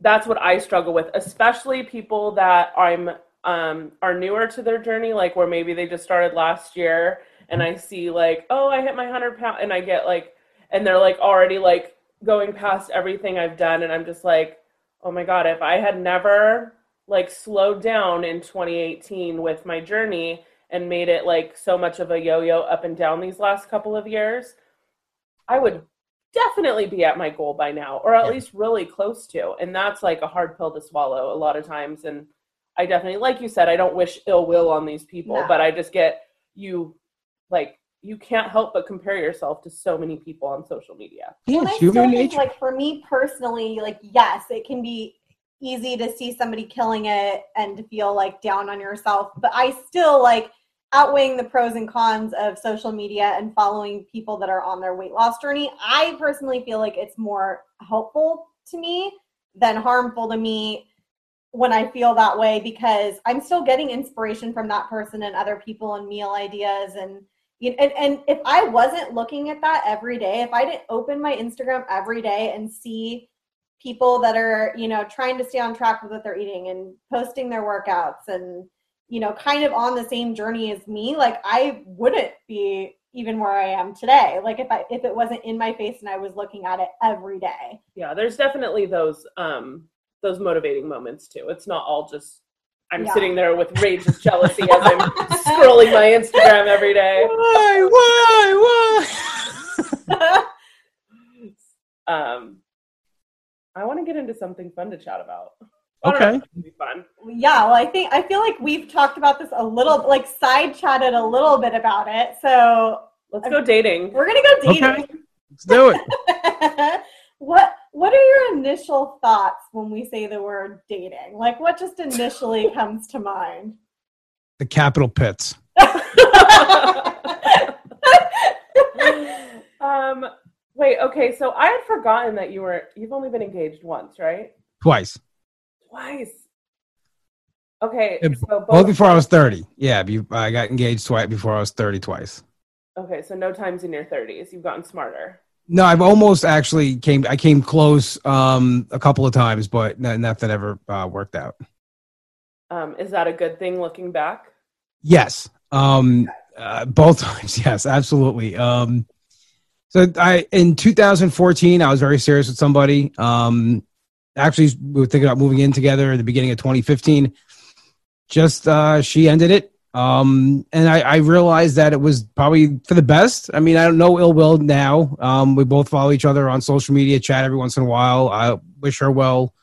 that's what i struggle with especially people that i'm um are newer to their journey like where maybe they just started last year and i see like oh i hit my 100 pound and i get like and they're like already like going past everything i've done and i'm just like oh my god if i had never like slowed down in 2018 with my journey and made it like so much of a yo-yo up and down these last couple of years i would definitely be at my goal by now or at Yeah. least really close to and that's like a hard pill to swallow a lot of times and i definitely like you said i don't wish ill will on these people No. but i just get you like you can't help but compare yourself to so many people on social media Yeah, And I it's still human think, nature. like for me personally, like yes, it can be easy to see somebody killing it and to feel like down on yourself, but I still like outweighing the pros and cons of social media and following people that are on their weight loss journey. I personally feel like it's more helpful to me than harmful to me when I feel that way because I'm still getting inspiration from that person and other people and meal ideas and you know, and, and if I wasn't looking at that every day, if I didn't open my Instagram every day and see people that are, you know, trying to stay on track with what they're eating and posting their workouts and, you know, kind of on the same journey as me, like I wouldn't be even where I am today. Like if I if it wasn't in my face and I was looking at it every day. yeah there's definitely those um those motivating moments too it's not all just i'm Yeah. sitting there with rage and jealousy as i'm scrolling my instagram every day [LAUGHS] Why? Why? Why? [LAUGHS] um i want to get into something fun to chat about I don't know Okay. if be fun yeah, well I think I feel like we've talked about this a little like side chatted a little bit about it. So let's go dating we're gonna go dating. Okay. Let's do it. [LAUGHS] what what are your initial thoughts when we say the word dating? Like what just initially [LAUGHS] comes to mind? The capital pits. [LAUGHS] um wait okay so i had forgotten that you were you've only been engaged once right Twice. Twice okay so Both both before I was 30. Yeah, I got engaged twice before I was 30 twice. okay so no times in your 30s you've gotten smarter No, I've almost actually came. I came close um, a couple of times, but nothing ever uh, worked out. um is that a good thing looking back Yes, um, uh, both [LAUGHS] times. Yes, absolutely. Um, so I in 2014, I was very serious with somebody. Um, actually, we were thinking about moving in together at the beginning of 2015. Just uh, she ended it, um, and I, I realized that it was probably for the best. I mean, I don't know ill will now. Um, we both follow each other on social media, chat every once in a while. I wish her well.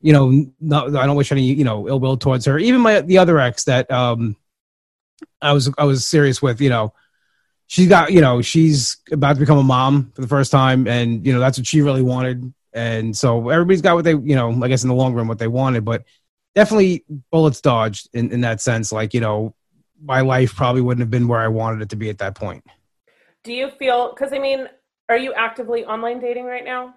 You know, no, I don't wish any you know ill will towards her. Even my the other ex that um, I was I was serious with. You know, she's got you know she's about to become a mom for the first time, and you know that's what she really wanted. And so everybody's got what they you know I guess in the long run what they wanted, but definitely bullets dodged in, in that sense. Like you know, my life probably wouldn't have been where I wanted it to be at that point. Do you feel? Because I mean, are you actively online dating right now?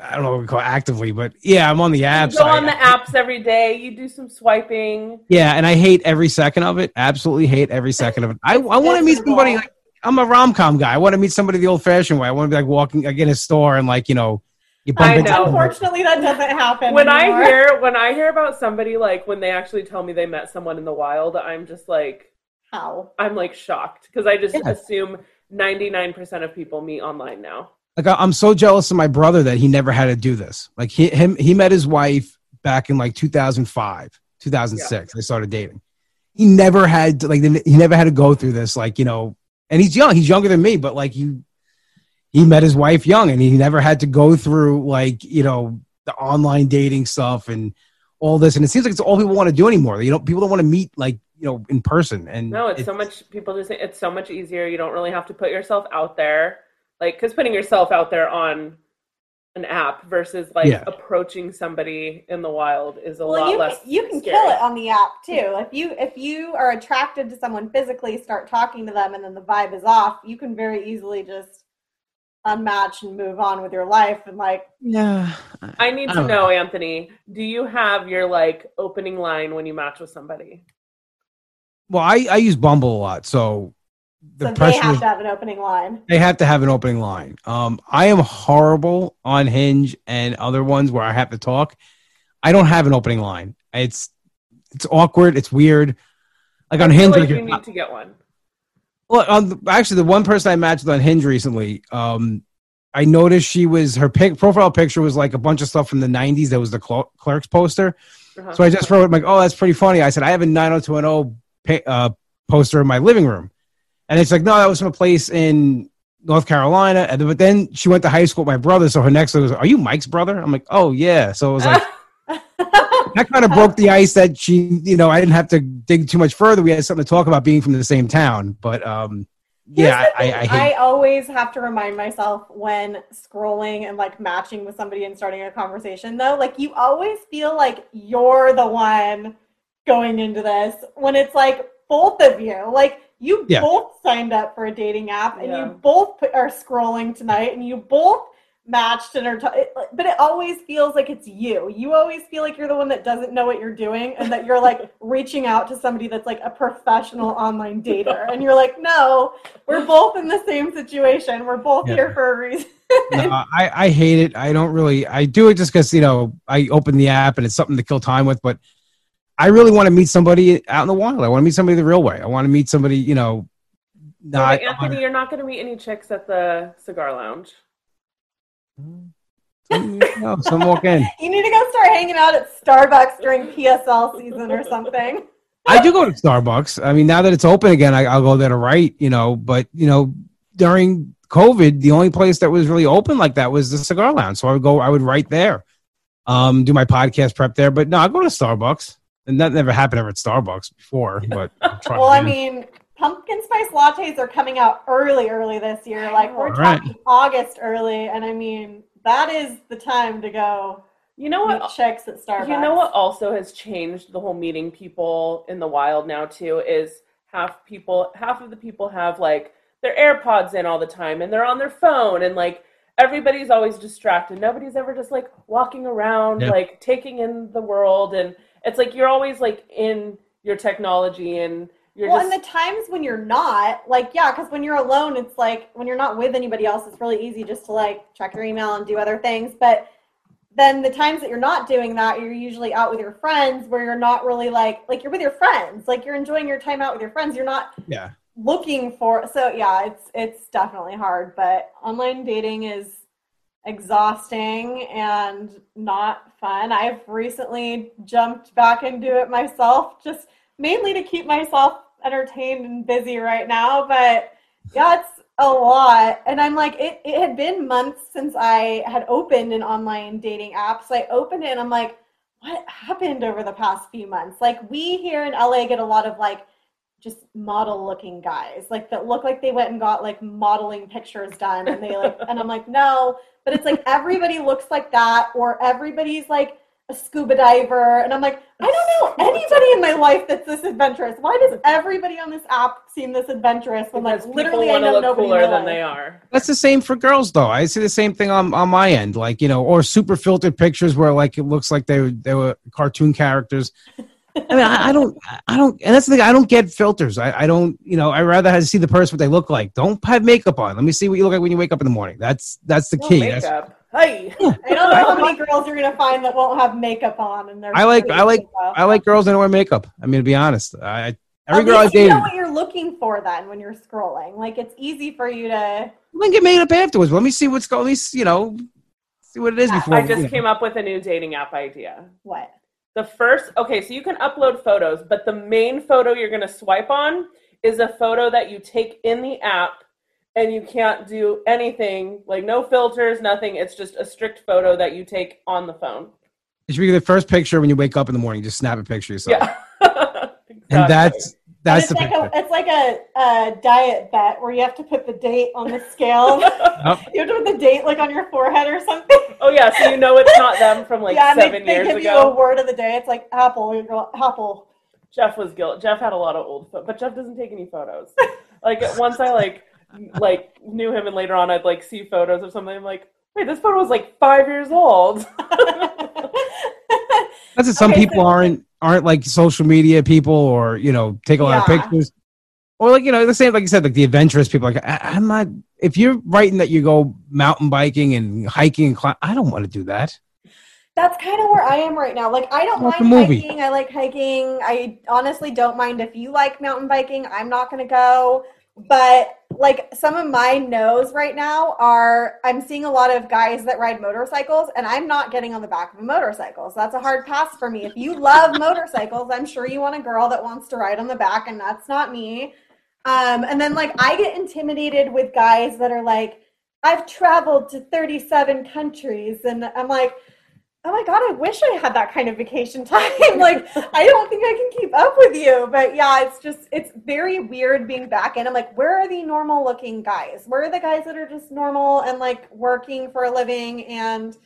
I don't know what we call it actively, but yeah, I'm on the apps. You go I- on the apps every day. You do some swiping. Yeah, and I hate every second of it. Absolutely hate every second of it. I, I want to meet somebody. Like, I'm a rom com guy. I want to meet somebody the old fashioned way. I want to be like walking like in a store and like you know, you bump I know. someone. Unfortunately, that doesn't happen. When anymore. I hear when I hear about somebody like when they actually tell me they met someone in the wild, I'm just like how I'm like shocked because I just Yeah. assume 99% of people meet online now. Like I- I'm so jealous of my brother that he never had to do this. Like he him he met his wife back in like 2005, 2006. They started dating. He never had to, like he never had to go through this. Like you know, and he's young. He's younger than me, but like you, he met his wife young, and he never had to go through like you know the online dating stuff and all this. And it seems like it's all people want to do anymore. You know, people don't want to meet like you know in person. And No, it's so much people just it's so much easier. You don't really have to put yourself out there. Like cuz putting yourself out there on an app versus like Yeah. approaching somebody in the wild is a well, lot you less can, you can scary. kill it on the app too. If you if you are attracted to someone physically, start talking to them, and then the vibe is off, you can very easily just unmatch and move on with your life. And like, yeah. I need I to don't know, Anthony, do you have your like opening line when you match with somebody? Well, I I use Bumble a lot, so the so they have is to have an opening line. They have to have an opening line. Um, I am horrible on Hinge and other ones where I have to talk. I don't have an opening line. It's it's awkward. It's weird. Like on I feel Hinge, like like you need not- to get one. Well, actually, the one person I matched with on Hinge recently, um, I noticed she was her pic, profile picture was like a bunch of stuff from the '90s. That was the Cl- Clerks poster. Uh-huh. So I just wrote, like, oh, that's pretty funny. I said, I have a 90210 pa- uh, poster in my living room. And it's like, no, that was from a place in North Carolina. And but then she went to high school with my brother. So her next was, are you Mike's brother? I'm like, oh, yeah. So it was like, [LAUGHS] that kind of broke the ice that she, you know, I didn't have to dig too much further. We had something to talk about being from the same town. But um, yeah, I, I, I hate I always have to remind myself when scrolling and like matching with somebody and starting a conversation though, like you always feel like you're the one going into this when it's like both of you. Like you Yeah. both signed up for a dating app and Yeah. you both are scrolling tonight and you both matched and are t- it, but it always feels like it's you you always feel like you're the one that doesn't know what you're doing and that you're like [LAUGHS] reaching out to somebody that's like a professional online dater and you're like no we're both in the same situation we're both Yeah. here for a reason no, I, I hate it. I don't really. I do it just because you know I open the app and it's something to kill time with. But I really want to meet somebody out in the wild. I want to meet somebody the real way. I want to meet somebody. You know, not. but Anthony, you're not going to meet any chicks at the cigar lounge. No, some walk in. you need to go start hanging out at starbucks during psl season or something I do go to Starbucks. I mean, now that it's open again, I, I'll go there to write. You know, but you know, during COVID, the only place that was really open like that was the cigar lounge. So I would go. I would write there, um, do my podcast prep there. But no, I go to Starbucks, and that never happened ever at Starbucks before. But well i mean pumpkin spice lattes are coming out early early this year like we're Right. talking august early and i mean that is the time to go You know what? checks at starbucks You know what also has changed the whole meeting people in the wild now too is half people half of the people have like their AirPods in all the time and they're on their phone and like everybody's always distracted. Nobody's ever just like walking around Yeah. like taking in the world and it's like you're always like in your technology and you're well, just and the times when you're not, like, yeah, because when you're alone, it's like when you're not with anybody else, it's really easy just to like check your email and do other things. But then the times that you're not doing that, you're usually out with your friends where you're not really like, like you're with your friends, like you're enjoying your time out with your friends. You're not yeah. looking for, so yeah, it's, it's definitely hard, but online dating is exhausting and not fun. I've recently jumped back into it myself, just mainly to keep myself entertained and busy right now. But yeah, it's a lot. And I'm like, it, it had been months since I had opened an online dating app. So I opened it and I'm like, what happened over the past few months? Like, we here in LA get a lot of like just model looking guys, like that look like they went and got like modeling pictures done and they like and I'm like, no, but it's like everybody looks like that or everybody's like a scuba diver and I'm like, I don't know [LAUGHS] anybody in my life that's this adventurous. Why does everybody on this app seem this adventurous when like Because literally I know look nobody cooler than they are. That's the same for girls, though. I see the same thing on, on my end, like you know, or super filtered pictures where like it looks like they were, they were cartoon characters. I mean, I, I don't, I don't, and that's the thing. I don't get filters. I, I don't, you know, I rather have to see the person what they look like. Don't have makeup on. Let me see what you look like when you wake up in the morning. That's that's the No key. That's, makeup. Hey. [LAUGHS] I don't know how many girls you're gonna find that won't have makeup on and they're I like- I like- and stuff. I like girls that don't wear makeup. I mean, to be honest, I I- every At girl I least you know what you're looking for then when you're scrolling. Like it's easy for you to then get made up afterwards. Let me see what's going. At least you know, see what it is Yeah, before. I you just know. came up with a new dating app idea. what? The first, okay, so you can upload photos, but the main photo you're going to swipe on is a photo that you take in the app and you can't do anything, like no filters, nothing. It's just a strict photo that you take on the phone. It should be the first picture when you wake up in the morning. Just snap a picture of yourself. Yeah. [LAUGHS] And that's that's And the it's picture. like a it's like a, a DietBet where you have to put the date on the scale. [LAUGHS] you have to put the date like on your forehead or something. oh, yeah, so you know it's not them from like [LAUGHS] yeah, and seven they, they years give you a word of the day. It's like apple. You go apple. Jeff was guilt. Jeff had a lot of old, but Jeff doesn't take any photos. like once I like like knew him, and later on I'd like see photos of something. I'm like, wait, this photo was like five years old. [LAUGHS] That's it. Some Okay, people so- aren't aren't like social media people, or you know, take a lot of pictures, or like you know, the same like you said, like the adventurous people. Like I, I'm not. If you're writing that you go mountain biking and hiking and climb, I don't want to do that. That's kind of where I am right now. Like I don't Like mind movie. hiking. I like hiking. I honestly don't mind if you like mountain biking. I'm not going to go. But like some of my no's right now are I'm seeing a lot of guys that ride motorcycles and I'm not getting on the back of a motorcycle. So that's a hard pass for me. If you love motorcycles, I'm sure you want a girl that wants to ride on the back and that's not me. Um, and then like I get intimidated with guys that are like, I've traveled to 37 countries and I'm like, oh my god i wish i had that kind of vacation [LAUGHS] time. Like i don't think i can keep up with you. But yeah it's just it's very weird being back and i'm like where are the normal looking guys? Where are the guys that are just normal and like working for a living? And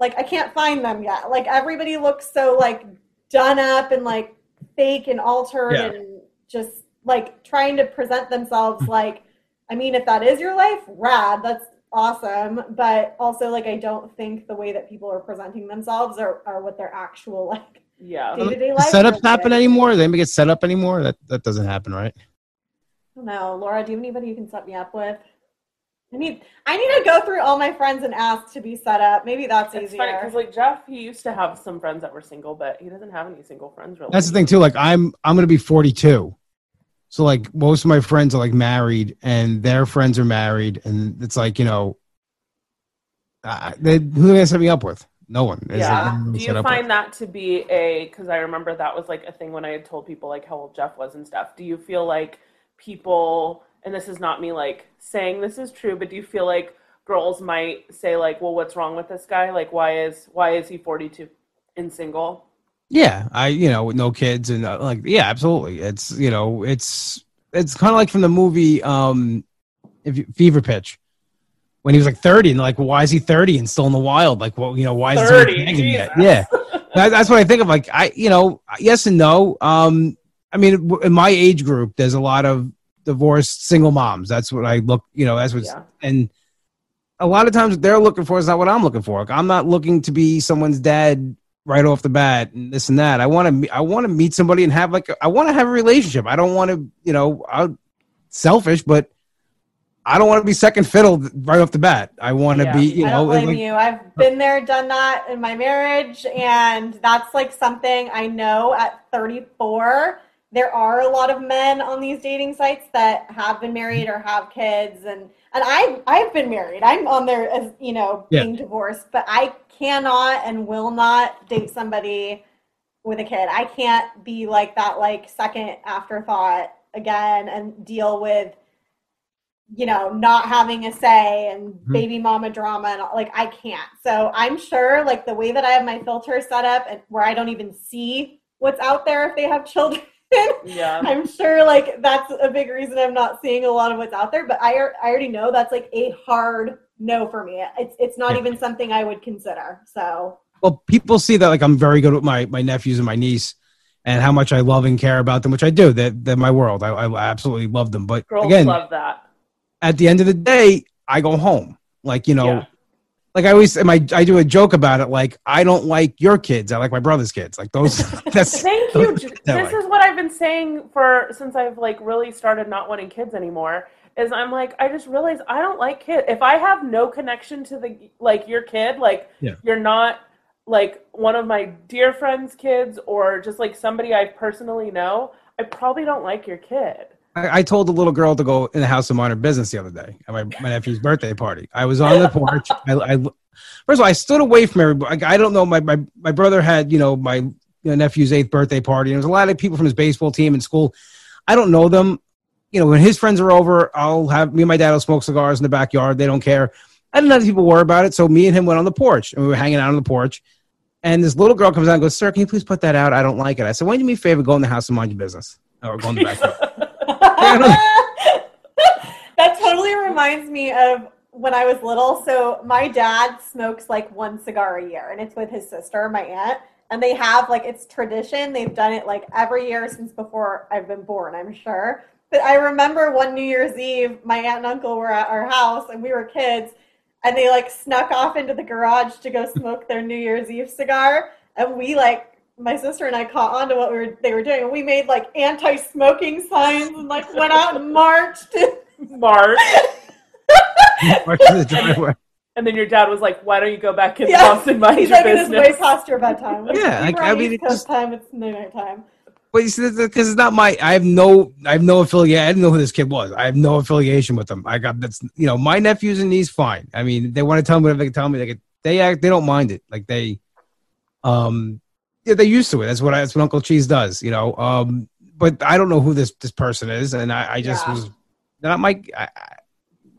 like i can't find them yet. Like everybody looks so like done up and like fake and altered Yeah. and just like trying to present themselves [LAUGHS] like i mean if that is your life rad. That's awesome but also like i don't think the way that people are presenting themselves are, are what their actual like yeah. day-to-day life Setups is. happen anymore? They anybody get set up anymore? That that doesn't happen, right? no. Laura, do you have anybody you can set me up with? I need I need to go through all my friends and ask to be set up. Maybe that's It's easier. because like Jeff, he used to have some friends that were single, but he doesn't have any single friends really. That's the thing too. Like I'm I'm gonna be 42, so like most of my friends are like married, and their friends are married, and it's like you know, uh, they, who they set me up with? No one. Is Yeah. Do you find with. that to be a because I remember that was like a thing when I had told people like how old Jeff was and stuff. Do you feel like people and this is not me like saying this is true, but do you feel like girls might say like, well, what's wrong with this guy? Like, why is why is he forty two and single? Yeah, I you know with no kids and uh, like yeah, absolutely. It's you know it's it's kind of like from the movie um, if you, Fever Pitch. When he was like 30, and like, why is he 30 and still in the wild? Like, well, you know, why is he 30, banging yet? Yeah, that, that's what I think of. Like, I, you know, yes and no. Um, I mean, in my age group, there's a lot of divorced single moms. That's what I look, you know, that's what Yeah. and a lot of times what they're looking for is not what I'm looking for. Like, I'm not looking to be someone's dad right off the bat and this and that. I want to, I want to meet somebody and have like, a, I want to have a relationship. I don't want to, you know, I'm selfish, but I don't want to be second fiddle right off the bat. I want to Yeah. be, you I know, don't blame like- you. I've been there, done that in my marriage, and that's like something I know at 34. There are a lot of men on these dating sites that have been married or have kids, and and I I've been married. I'm on there as you know Yeah. being divorced, but I cannot and will not date somebody with a kid. I can't be like that like second afterthought again and deal with you know, not having a say and Mhm. baby mama drama and all, like I can't. So I'm sure like the way that I have my filter set up and where I don't even see what's out there if they have children Yeah. [LAUGHS] I'm sure like that's a big reason I'm not seeing a lot of what's out there. But I I already know that's like a hard no for me. It's it's not Yeah. even something I would consider. So well, people see that like I'm very good with my my nephews and my niece, and how much I love and care about them, which I do. That they're my world. I, I absolutely love them. But Girls again, love that. at the end of the day, I go home. Like you know, Yeah. like I always, my I do a joke about it. Like I don't like your kids. I like my brother's kids. Like those. [LAUGHS] That's Thank you. those- J- that This way. is what I've been saying for since I've like really started not wanting kids anymore. Is I'm like I just realized I don't like kids. If I have no connection to the like your kid, like Yeah. you're not like one of my dear friends' kids or just like somebody I personally know, I probably don't like your kid. I, I told the little girl to go in the house mind her business the other day at my, my nephew's birthday party. I was on the [LAUGHS] porch. I, I first of all, I stood away from everybody. Like, I don't know. My, my my brother had you know my you know, nephew's eighth birthday party. And there was a lot of people from his baseball team in school. I don't know them. You know, when his friends are over, I'll have me and my dad will smoke cigars in the backyard. They don't care. I didn't know people worry about it. So me and him went on the porch and we were hanging out on the porch. And this little girl comes out and goes, Sir, can you please put that out? I don't like it. I said, Why don't you do me a favor, go in the house and mind your business? Or go in the backyard. [LAUGHS] that totally reminds me of when I was little. So my dad smokes like one cigar a year, and it's with his sister, my aunt. And they have like it's tradition. They've done it like every year since before I've been born, I'm sure. But I remember one New Year's Eve, my aunt and uncle were at our house, and we were kids, and they like snuck off into the garage to go smoke their New Year's Eve cigar, and we like my sister and I caught on to what we were they were doing, and we made like anti-smoking signs and like went out and marched. Mark. Or to the driveway. And then your dad was like, "Why don't you go back in the Yeah. house and mind He's your like, it is business?" way past your bedtime. Yeah, we like, I mean, East it just- time. It's midnight time. But you see, because it's not my. I have no. I have no affiliate. I didn't know who this kid was. I have no affiliation with them. I got that's. You know, my nephews and niece, fine. I mean, they want to tell me whatever they can tell me. They could, they act. They don't mind it. Like they, um, yeah, they're used to it. That's what I, that's what Uncle Cheese does. You know, um, but I don't know who this this person is, and I, I just Yeah. was not my. I, I,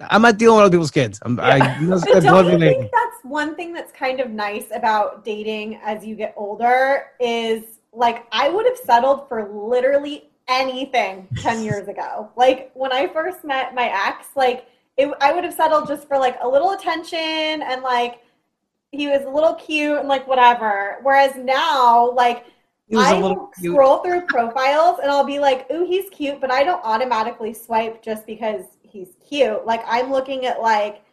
I'm not dealing with other people's kids. I'm. I, you know, [LAUGHS] don't you think that's one thing that's kind of nice about dating as you get older is like I would have settled for literally anything 10 [LAUGHS] years ago. Like when I first met my ex, like it, I would have settled just for like a little attention and like he was a little cute and like whatever. Whereas now, like I a little will cute. scroll through profiles and I'll be like, ooh, he's cute, but I don't automatically swipe just because he's cute. Like I'm looking at like,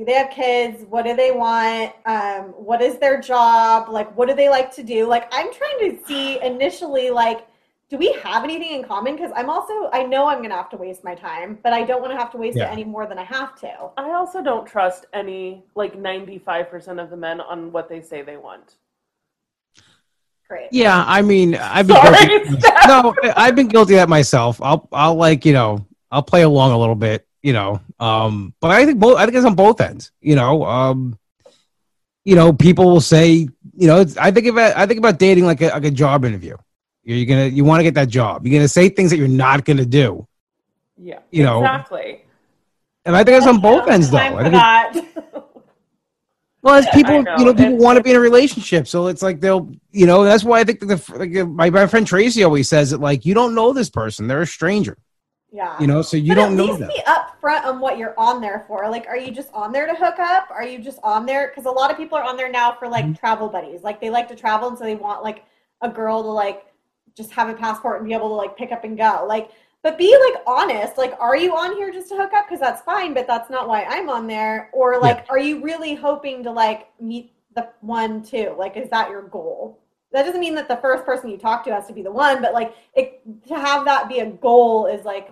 do they have kids? What do they want? Um, what is their job? Like, what do they like to do? Like, I'm trying to see initially, like, do we have anything in common? Because I'm also, I know I'm going to have to waste my time, but I don't want to have to waste Yeah. it any more than I have to. I also don't trust any like 95% of the men on what they say they want. Great. Yeah, I mean, I've been Sorry, guilty. Steph. no, I've been guilty of that myself. I'll, I'll like, you know, I'll play along a little bit, you know. Um, but I think both, I think it's on both ends, you know. Um, you know, people will say, you know, it's, I think about, I think about dating like a, like a job interview. You're, you're gonna, you want to get that job. You're gonna say things that you're not gonna do, Yeah. You know, Exactly. and I think it's on both ends, though. I think [LAUGHS] Well, as people, know, you know, people it's- want to be in a relationship, so it's like they'll, you know, that's why I think that the like, my my friend Tracy always says that like you don't know this person, they're a stranger, yeah. you know, so you but don't at know least be upfront on what you're on there for. Like, are you just on there to hook up? Are you just on there? Because a lot of people are on there now for like Mm-hmm. travel buddies. Like, they like to travel, and so they want like a girl to like just have a passport and be able to like pick up and go. Like, but be like honest. Like, are you on here just to hook up? Because that's fine, but that's not why I'm on there. Or like, are you really hoping to like meet the one too? Like, is that your goal? That doesn't mean that the first person you talk to has to be the one, but like it, to have that be a goal is like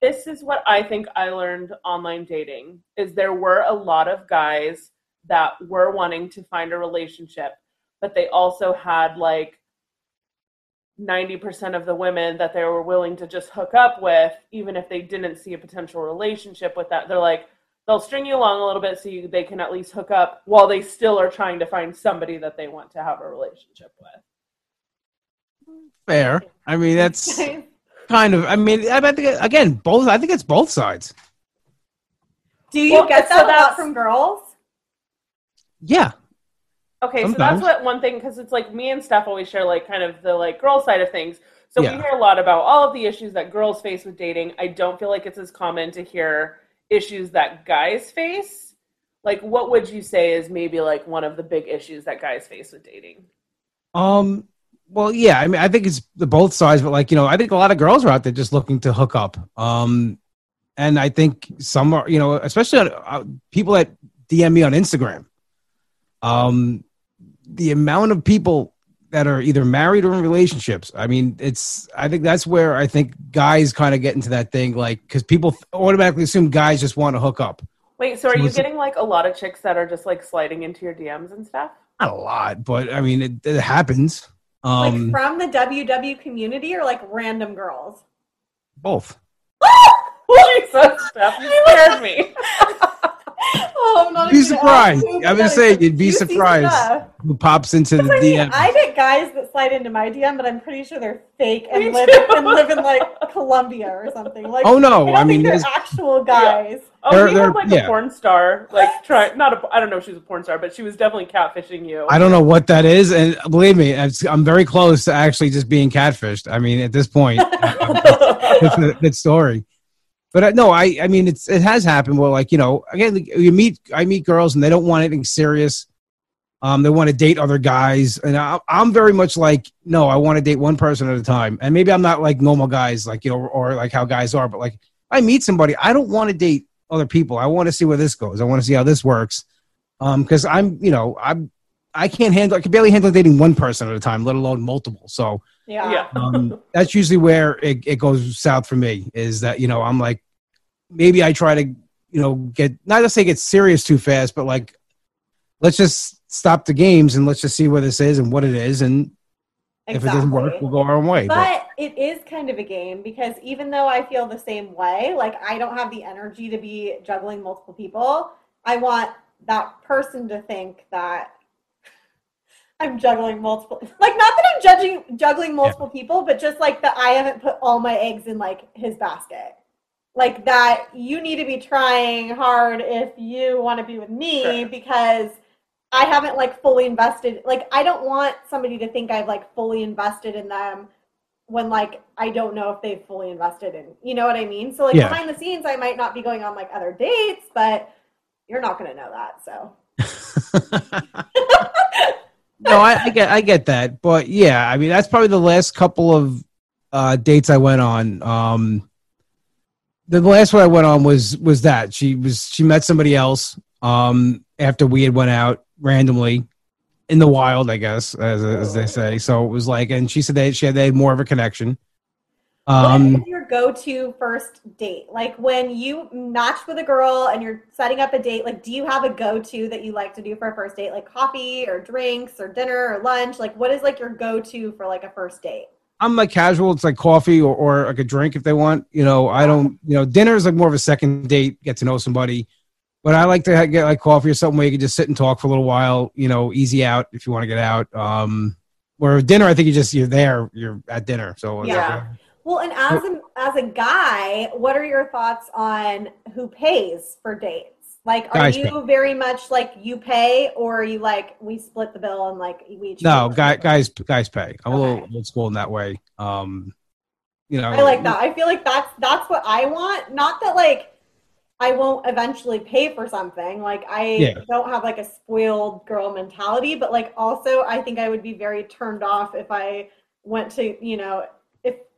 this is what I think I learned online dating is there were a lot of guys that were wanting to find a relationship, but they also had like 90% of the women that they were willing to just hook up with, even if they didn't see a potential relationship with that. They're like, they'll string you along a little bit so you, they can at least hook up while they still are trying to find somebody that they want to have a relationship with. Fair. I mean, that's [LAUGHS] kind of. I mean, I I think again, both. I think it's both sides. Do you Well, get so that a lot from girls? Yeah, Okay, so that's what one thing because it's like me and Steph always share like kind of the like girl side of things. So Yeah. we hear a lot about all of the issues that girls face with dating. I don't feel like it's as common to hear issues that guys face. Like, what would you say is maybe like one of the big issues that guys face with dating? Um. Well, yeah. I mean, I think it's the both sides, but like you know, I think a lot of girls are out there just looking to hook up. Um, and I think some are, you know, especially uh, people that DM me on Instagram. Um, the amount of people that are either married or in relationships. I mean, it's. I think that's where I think guys kind of get into that thing, like because people automatically assume guys just want to hook up. Wait, so are So you getting like a lot of chicks that are just like sliding into your DMs and stuff? Not a lot, but I mean, it, it happens. like Um, from the WW community or like random girls? both. [LAUGHS] Jesus, Steph, you scared me. [LAUGHS] [LAUGHS] oh, I'm not Be gonna surprised. ask who, I would but say you'd be surprised. stuff. Who pops into the I mean, DM? I get guys that slide into my DM, but I'm pretty sure they're fake and Me live too. and live in like Colombia or something. Like, Oh, no, I, I mean, they're actual guys. Oh, They're- we they're- had like yeah. a porn star, like try not a. I don't know if she was a porn star, but she was definitely catfishing you. I don't know what that is, and believe me, I'm I'm very close to actually just being catfished. I mean, at this point, [LAUGHS] it's a good story. But uh, no, I I mean, it's it has happened. Where like you know, again, you meet I meet girls and they don't want anything serious. Um, they want to date other guys, and I, I'm very much like, no, I want to date one person at a time. And maybe I'm not like normal guys, like you know, or like how guys are. But like, I meet somebody, I don't want to date other people. I want to see where this goes. I want to see how this works. Um, because I'm, you know, I'm, I can't handle. I can barely handle dating one person at a time, let alone multiple. So Yeah. yeah. [LAUGHS] um, that's usually where it, it goes south for me. Is that you know I'm like, maybe I try to you know get not to say get serious too fast, but like, let's just stop the games and let's just see where this is and what it is, and if it doesn't work, we'll go our own way. But, But it is kind of a game because even though I feel the same way, like I don't have the energy to be juggling multiple people, I want that person to think that I'm juggling multiple like not that I'm judging juggling multiple people, but just like that I haven't put all my eggs in like his basket. Like that you need to be trying hard if you want to be with me Sure. because I haven't like fully invested. Like I don't want somebody to think I've like fully invested in them when like I don't know if they've fully invested in. You know what I mean? So like Yeah. behind the scenes, I might not be going on like other dates, but you're not going to know that. So [LAUGHS] no, I, I get I get that, but yeah, I mean that's probably the last couple of uh, dates I went on. Um, the last one I went on was was that she was she met somebody else um, after we had went out randomly in the wild, I guess, as, as they say. So it was like, and she said that she had they had more of a connection. What Um, is your go-to first date? Like when you match with a girl and you're setting up a date, like do you have a go-to that you like to do for a first date, like coffee or drinks or dinner or lunch? Like what is like your go-to for like a first date? I'm like casual. It's like coffee or, or like a drink if they want. You know, I don't. You know, dinner is like more of a second date, get to know somebody. But I like to get like coffee or something where you can just sit and talk for a little while. You know, easy out if you want to get out. Um, where dinner, I think you just you're there, you're at dinner. So Yeah. Well, and as a as a guy, what are your thoughts on who pays for dates? Like, are Guys you pay. very much like you pay, or are you like we split the bill and like we each? no, guy, guys, guys pay. I'm a little old school in that way. Um, you know, I like that. I feel like that's that's what I want. Not that like I won't eventually pay for something. Like I Yeah. don't have like a spoiled girl mentality, but like also I think I would be very turned off if I went to you know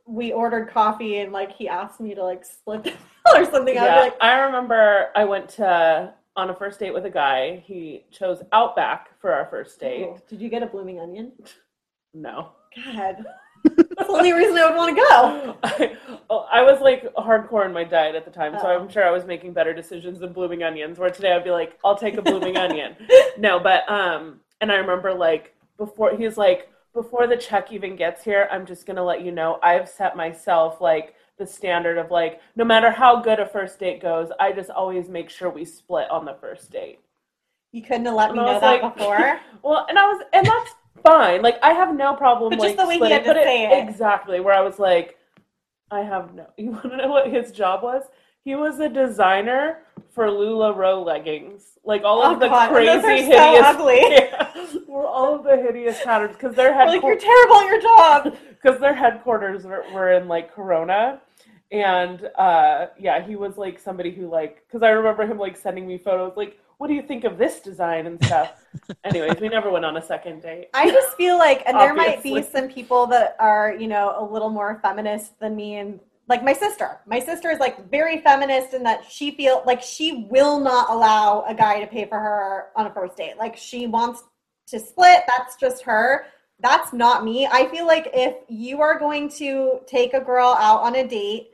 we ordered coffee and like he asked me to like split the [LAUGHS] bill or something. Yeah, be like, I remember I went to on a first date with a guy. He chose Outback for our first date. "Oh, did you get a blooming onion? No. God, [LAUGHS] that's the only reason I would want to go. I, oh, I was like hardcore in my diet at the time, so Oh. I'm sure I was making better decisions than blooming onions. Where today I'd be like, I'll take a blooming [LAUGHS] onion. No, but um, and I remember like before he's like, before the check even gets here, I'm just gonna let you know I've set myself like the standard of like no matter how good a first date goes, I just always make sure we split on the first date. You couldn't have let me And I know that like- before. [LAUGHS] Well, and I was, and that's fine. Like I have no problem. But like just the way he splitting, had to say it. exactly. Where I was like, I have no. [LAUGHS] You want to know what his job was? He was a designer for LuLaRoe leggings. Like all of Oh, the God, and those crazy, are so hideous, ugly. [LAUGHS] Yeah, were all of the hideous patterns because their Like you're terrible at your job. [LAUGHS] because their headquarters were, were in like Corona. And uh, yeah, he was like somebody who like because I remember him like sending me photos like, "What do you think of this design and stuff?" [LAUGHS] Anyways, we never went on a second date. I just feel like, and there might be some people that are, you know, a little more feminist than me, and like my sister. My sister is like very feminist in that she feel like she will not allow a guy to pay for her on a first date. Like she wants to split. That's just her. That's not me. I feel like if you are going to take a girl out on a date,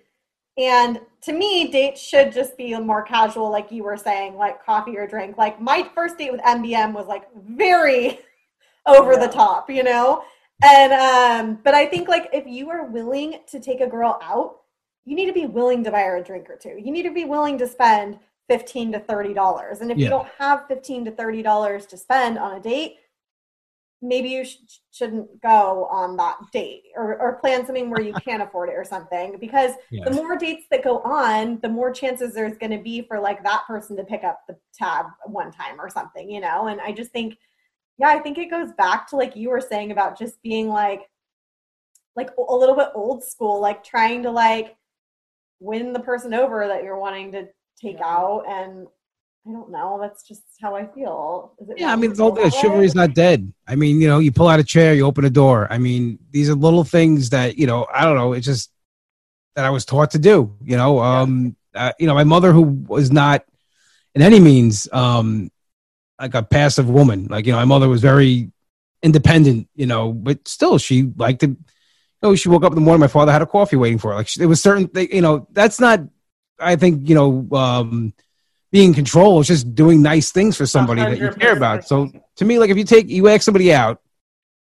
and to me, dates should just be more casual, like you were saying, like coffee or drink. Like my first date with MBM was like very [LAUGHS] over the top, you know? And um, but I think like if you are willing to take a girl out, you need to be willing to buy her a drink or two. You need to be willing to spend fifteen to thirty dollars. And if you don't have fifteen to thirty dollars to spend on a date, maybe you sh- shouldn't go on that date or, or plan something where you can't afford it or something because Yeah. the more dates that go on the more chances there's going to be for like that person to pick up the tab one time or something you know and i just think yeah i think it goes back to like you were saying about just being like like a little bit old school like trying to like win the person over that you're wanting to take Yeah. out and i don't know that's just how i feel Is it Yeah, I mean, to it's all feel good. Chivalry's not dead. I mean, you know, you pull out a chair, you open a door. I mean, these are little things that you know. I don't know. It's just that I was taught to do. You know, um, uh, you know, my mother who was not in any means um like a passive woman. Like you know, my mother was very independent. You know, but still, she liked to. Know, she woke up in the morning. My father had a coffee waiting for her. Like there was certain, you know, that's not. I think you know. um being in control is just doing nice things for somebody that you care about. So to me, like if you take you ask somebody out,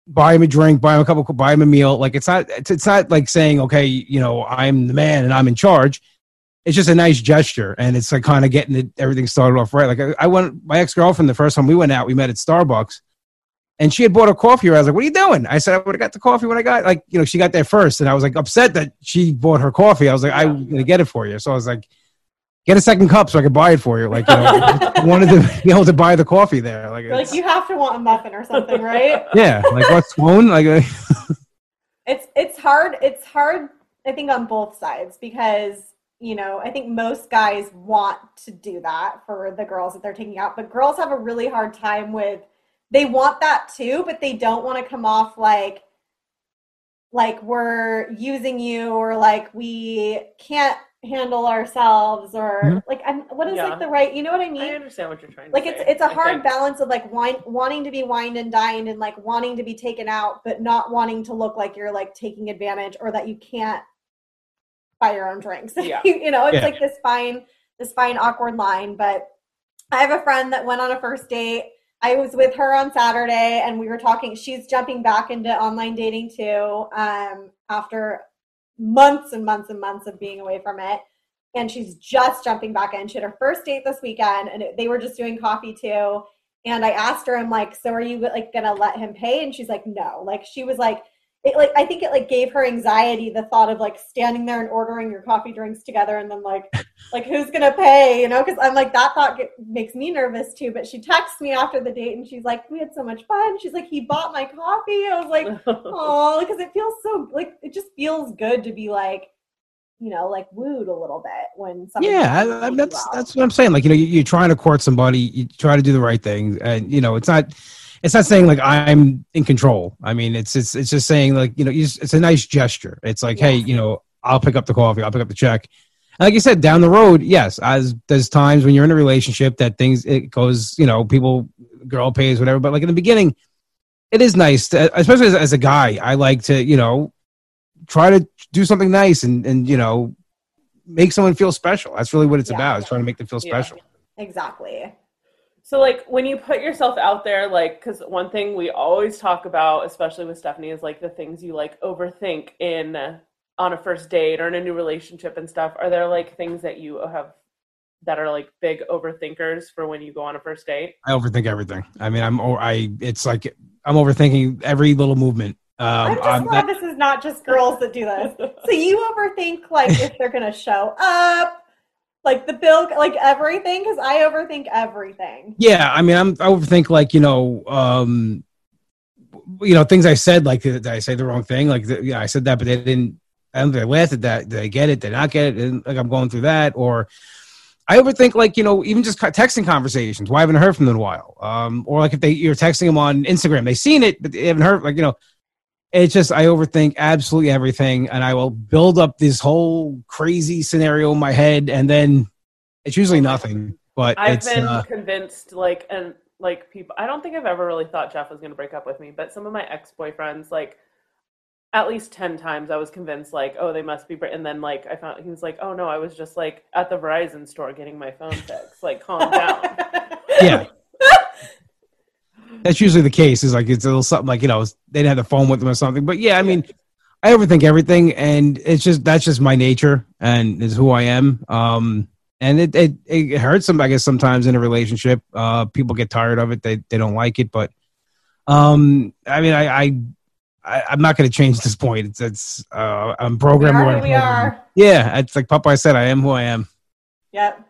buy him a drink, buy him a couple, buy him a meal. Like it's not it's, it's not like saying okay, you know, I'm the man and I'm in charge. It's just a nice gesture, and it's like kind of getting it, everything started off right. Like I, I went, my ex girlfriend, the first time we went out, we met at Starbucks, and she had bought a coffee. I was like, "What are you doing?" I said, "I would have got the coffee when I got like, you know, she got there first, and I was like upset that she bought her coffee. I was like, I'm gonna get it for you. So I was like, get a second cup so I could buy it for you. Like, you know, [LAUGHS] wanted to be able to buy the coffee there. Like, like you have to want a muffin or something right [LAUGHS] yeah, like what's swoon? Like, uh, [LAUGHS] it's it's hard it's hard i think on both sides because you know i think most guys want to do that for the girls that they're taking out but girls have a really hard time with they want that too but they don't want to come off like like we're using you or like we can't handle ourselves or Mhm. like I'm, what is Yeah. like the right you know what i mean I understand what you're trying to like say. it's it's a I hard think. balance of like wine, wanting to be wined and dined and like wanting to be taken out but not wanting to look like you're like taking advantage or that you can't buy your own drinks [LAUGHS] Yeah. you know it's Yeah. like this fine this fine awkward line but i have a friend that went on a first date i was with her on saturday and we were talking she's jumping back into online dating too um after months and months and months of being away from it and she's just jumping back in. She had her first date this weekend, and they were just doing coffee too. And I asked her, I'm like, so are you like gonna let him pay? And she's like, no. Like she was like, it like I think it like gave her anxiety the thought of like standing there and ordering your coffee drinks together, and then like [LAUGHS] like who's gonna pay? You know, because I'm like that thought get, makes me nervous too. But she texts me after the date, and she's like, we had so much fun. She's like, he bought my coffee. I was like, [LAUGHS] oh, because it feels so like it just feels good to be like, you know, like wooed a little bit when yeah, I, I, that's out. that's what I'm saying. Like, you know, you, you're trying to court somebody, you try to do the right thing, and you know, it's not. It's not saying like I'm in control. I mean, it's it's it's just saying like you know, you just, it's a nice gesture. It's like, hey, you know, I'll pick up the coffee, I'll pick up the check. And like you said, down the road, yes, as there's times when you're in a relationship that things it goes, you know, people, girl pays whatever. But like in the beginning, it is nice, to, especially as, as a guy. I like to, you know, try to do something nice and and you know, make someone feel special. That's really what it's Yeah. about. Is trying to make them feel Yeah. special. exactly. So, like, when you put yourself out there, like, because one thing we always talk about, especially with Stephanie, is like the things you like overthink in on a first date or in a new relationship and stuff. Are there like things that you have that are like big overthinkers for when you go on a first date? I overthink everything. I mean, I'm or I. It's like I'm overthinking every little movement. Um, I'm just I'm glad not- this is not just girls that do this. So you overthink like if they're gonna show up, Like the bill, like everything, because I overthink everything. Yeah, I mean, I'm I overthink like you know, um, you know, things I said. Like, did I say the wrong thing? Like, the, yeah, I said that, but they didn't. I don't they laughed at that. Did they get it? Did they not get it? And, like, I'm going through that, or I overthink like you know, even just texting conversations. Why haven't I heard from them in a while? Um, or like if they you're texting them on Instagram, they've seen it, but they haven't heard. Like you know, it's just I overthink absolutely everything, and I will build up this whole crazy scenario in my head, and then it's usually nothing. But I've been uh, convinced, like, and like people. I don't think I've ever really thought Jeff was going to break up with me, but some of my ex boyfriends, like, at least ten times, I was convinced, like, oh, they must be. Bre-. And then, like, I found he was like, oh no, I was just like at the Verizon store getting my phone fixed. Like, calm down. [LAUGHS] yeah. That's usually the case. Is like it's a little something like you know they didn't have the phone with them or something. But yeah, I mean, I overthink everything, and it's just that's just my nature and is who I am. Um, and it it, it hurts them, I guess, sometimes in a relationship. Uh, people get tired of it; they they don't like it. But um, I mean, I. I I, am not going to change this point. It's, it's uh, I'm programmed. We are we are. Yeah, it's like Popeye said. I am who I am. Yep.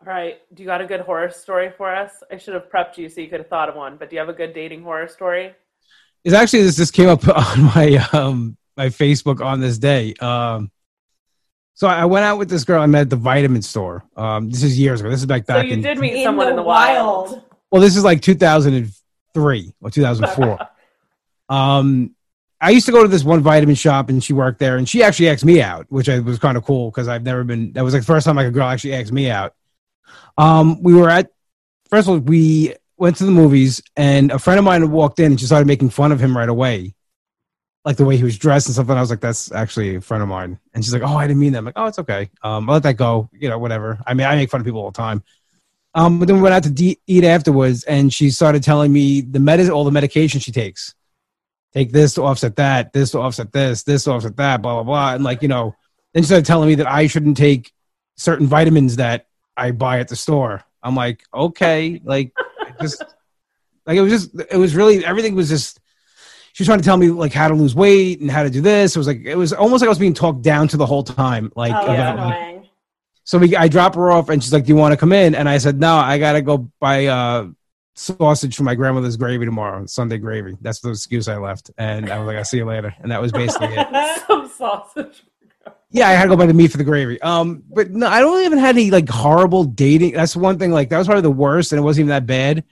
All right, do you got a good horror story for us? I should have prepped you so you could have thought of one. But do you have a good dating horror story? It's actually this just came up [LAUGHS] on my um my Facebook on this day. Um, so I went out with this girl I met at the vitamin store. Um, this is years ago. This is back So you in. did meet someone in the wild. Well, this is like 2003 or 2004. [LAUGHS] um, I used to go to this one vitamin shop and she worked there, and she actually asked me out, which I was kind of cool because I've never been. That was like the first time like a girl actually asked me out. Um, we were at first of all we went to the movies, and a friend of mine walked in and she started making fun of him right away, like the way he was dressed and stuff. And I was like, "That's actually a friend of mine." And she's like, "Oh, I didn't mean that." I'm like, "Oh, it's okay. Um, I'll let that go. You know, whatever. I mean, I make fun of people all the time." Um, but then we went out to de- eat afterwards, and she started telling me the med- all the medication she takes. Take this to offset that, this to offset this, this to offset that, blah blah blah, and like you know, then she started telling me that I shouldn't take certain vitamins that I buy at the store. I'm like, okay, like just [LAUGHS] like it was just it was really everything was just she was trying to tell me like how to lose weight and how to do this. It was like it was almost like I was being talked down to the whole time. Like Oh, yeah. like, so we, I drop her off, and she's like, "Do you want to come in?" And I said, "No, I gotta go buy uh, sausage for my grandmother's gravy tomorrow, Sunday gravy." That's the excuse I left, and I was like, "I'll see you later," and that was basically it. [LAUGHS] Some sausage. Yeah, I had to go buy the meat for the gravy. Um, but no, I don't even had any like horrible dating. That's one thing. Like that was probably the worst, and it wasn't even that bad.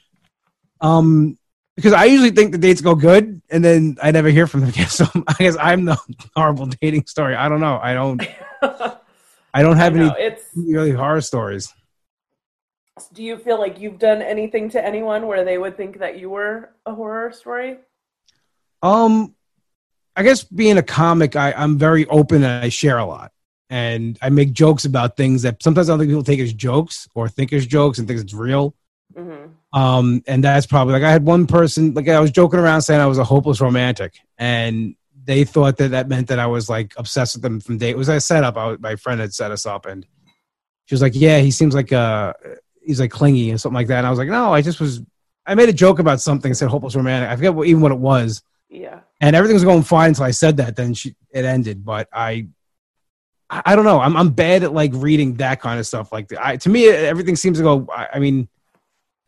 Um, because I usually think the dates go good, and then I never hear from them again. [LAUGHS] So I guess I'm the horrible dating story. I don't know. I don't. I don't [LAUGHS] have I any it's really horror stories. do you feel like you've done anything to anyone where they would think that you were a horror story? Um, I guess being a comic, I, I'm very open and I share a lot. And I make jokes about things that sometimes I don't think people take as jokes or think as jokes and think it's real. hmm Um, and that's probably like I had one person, like I was joking around saying I was a hopeless romantic. And they thought that that meant that I was like obsessed with them from day. It was a setup. I, my friend had set us up and she was like, yeah, he seems like, uh, he's like clingy and something like that. And I was like, no, I just was, I made a joke about something, said hopeless romantic. I forget what, even what it was Yeah. And everything was going fine until I said that. Then she, it ended. But I, I don't know. I'm I'm bad at like reading that kind of stuff. Like I, to me, everything seems to go. I, I mean,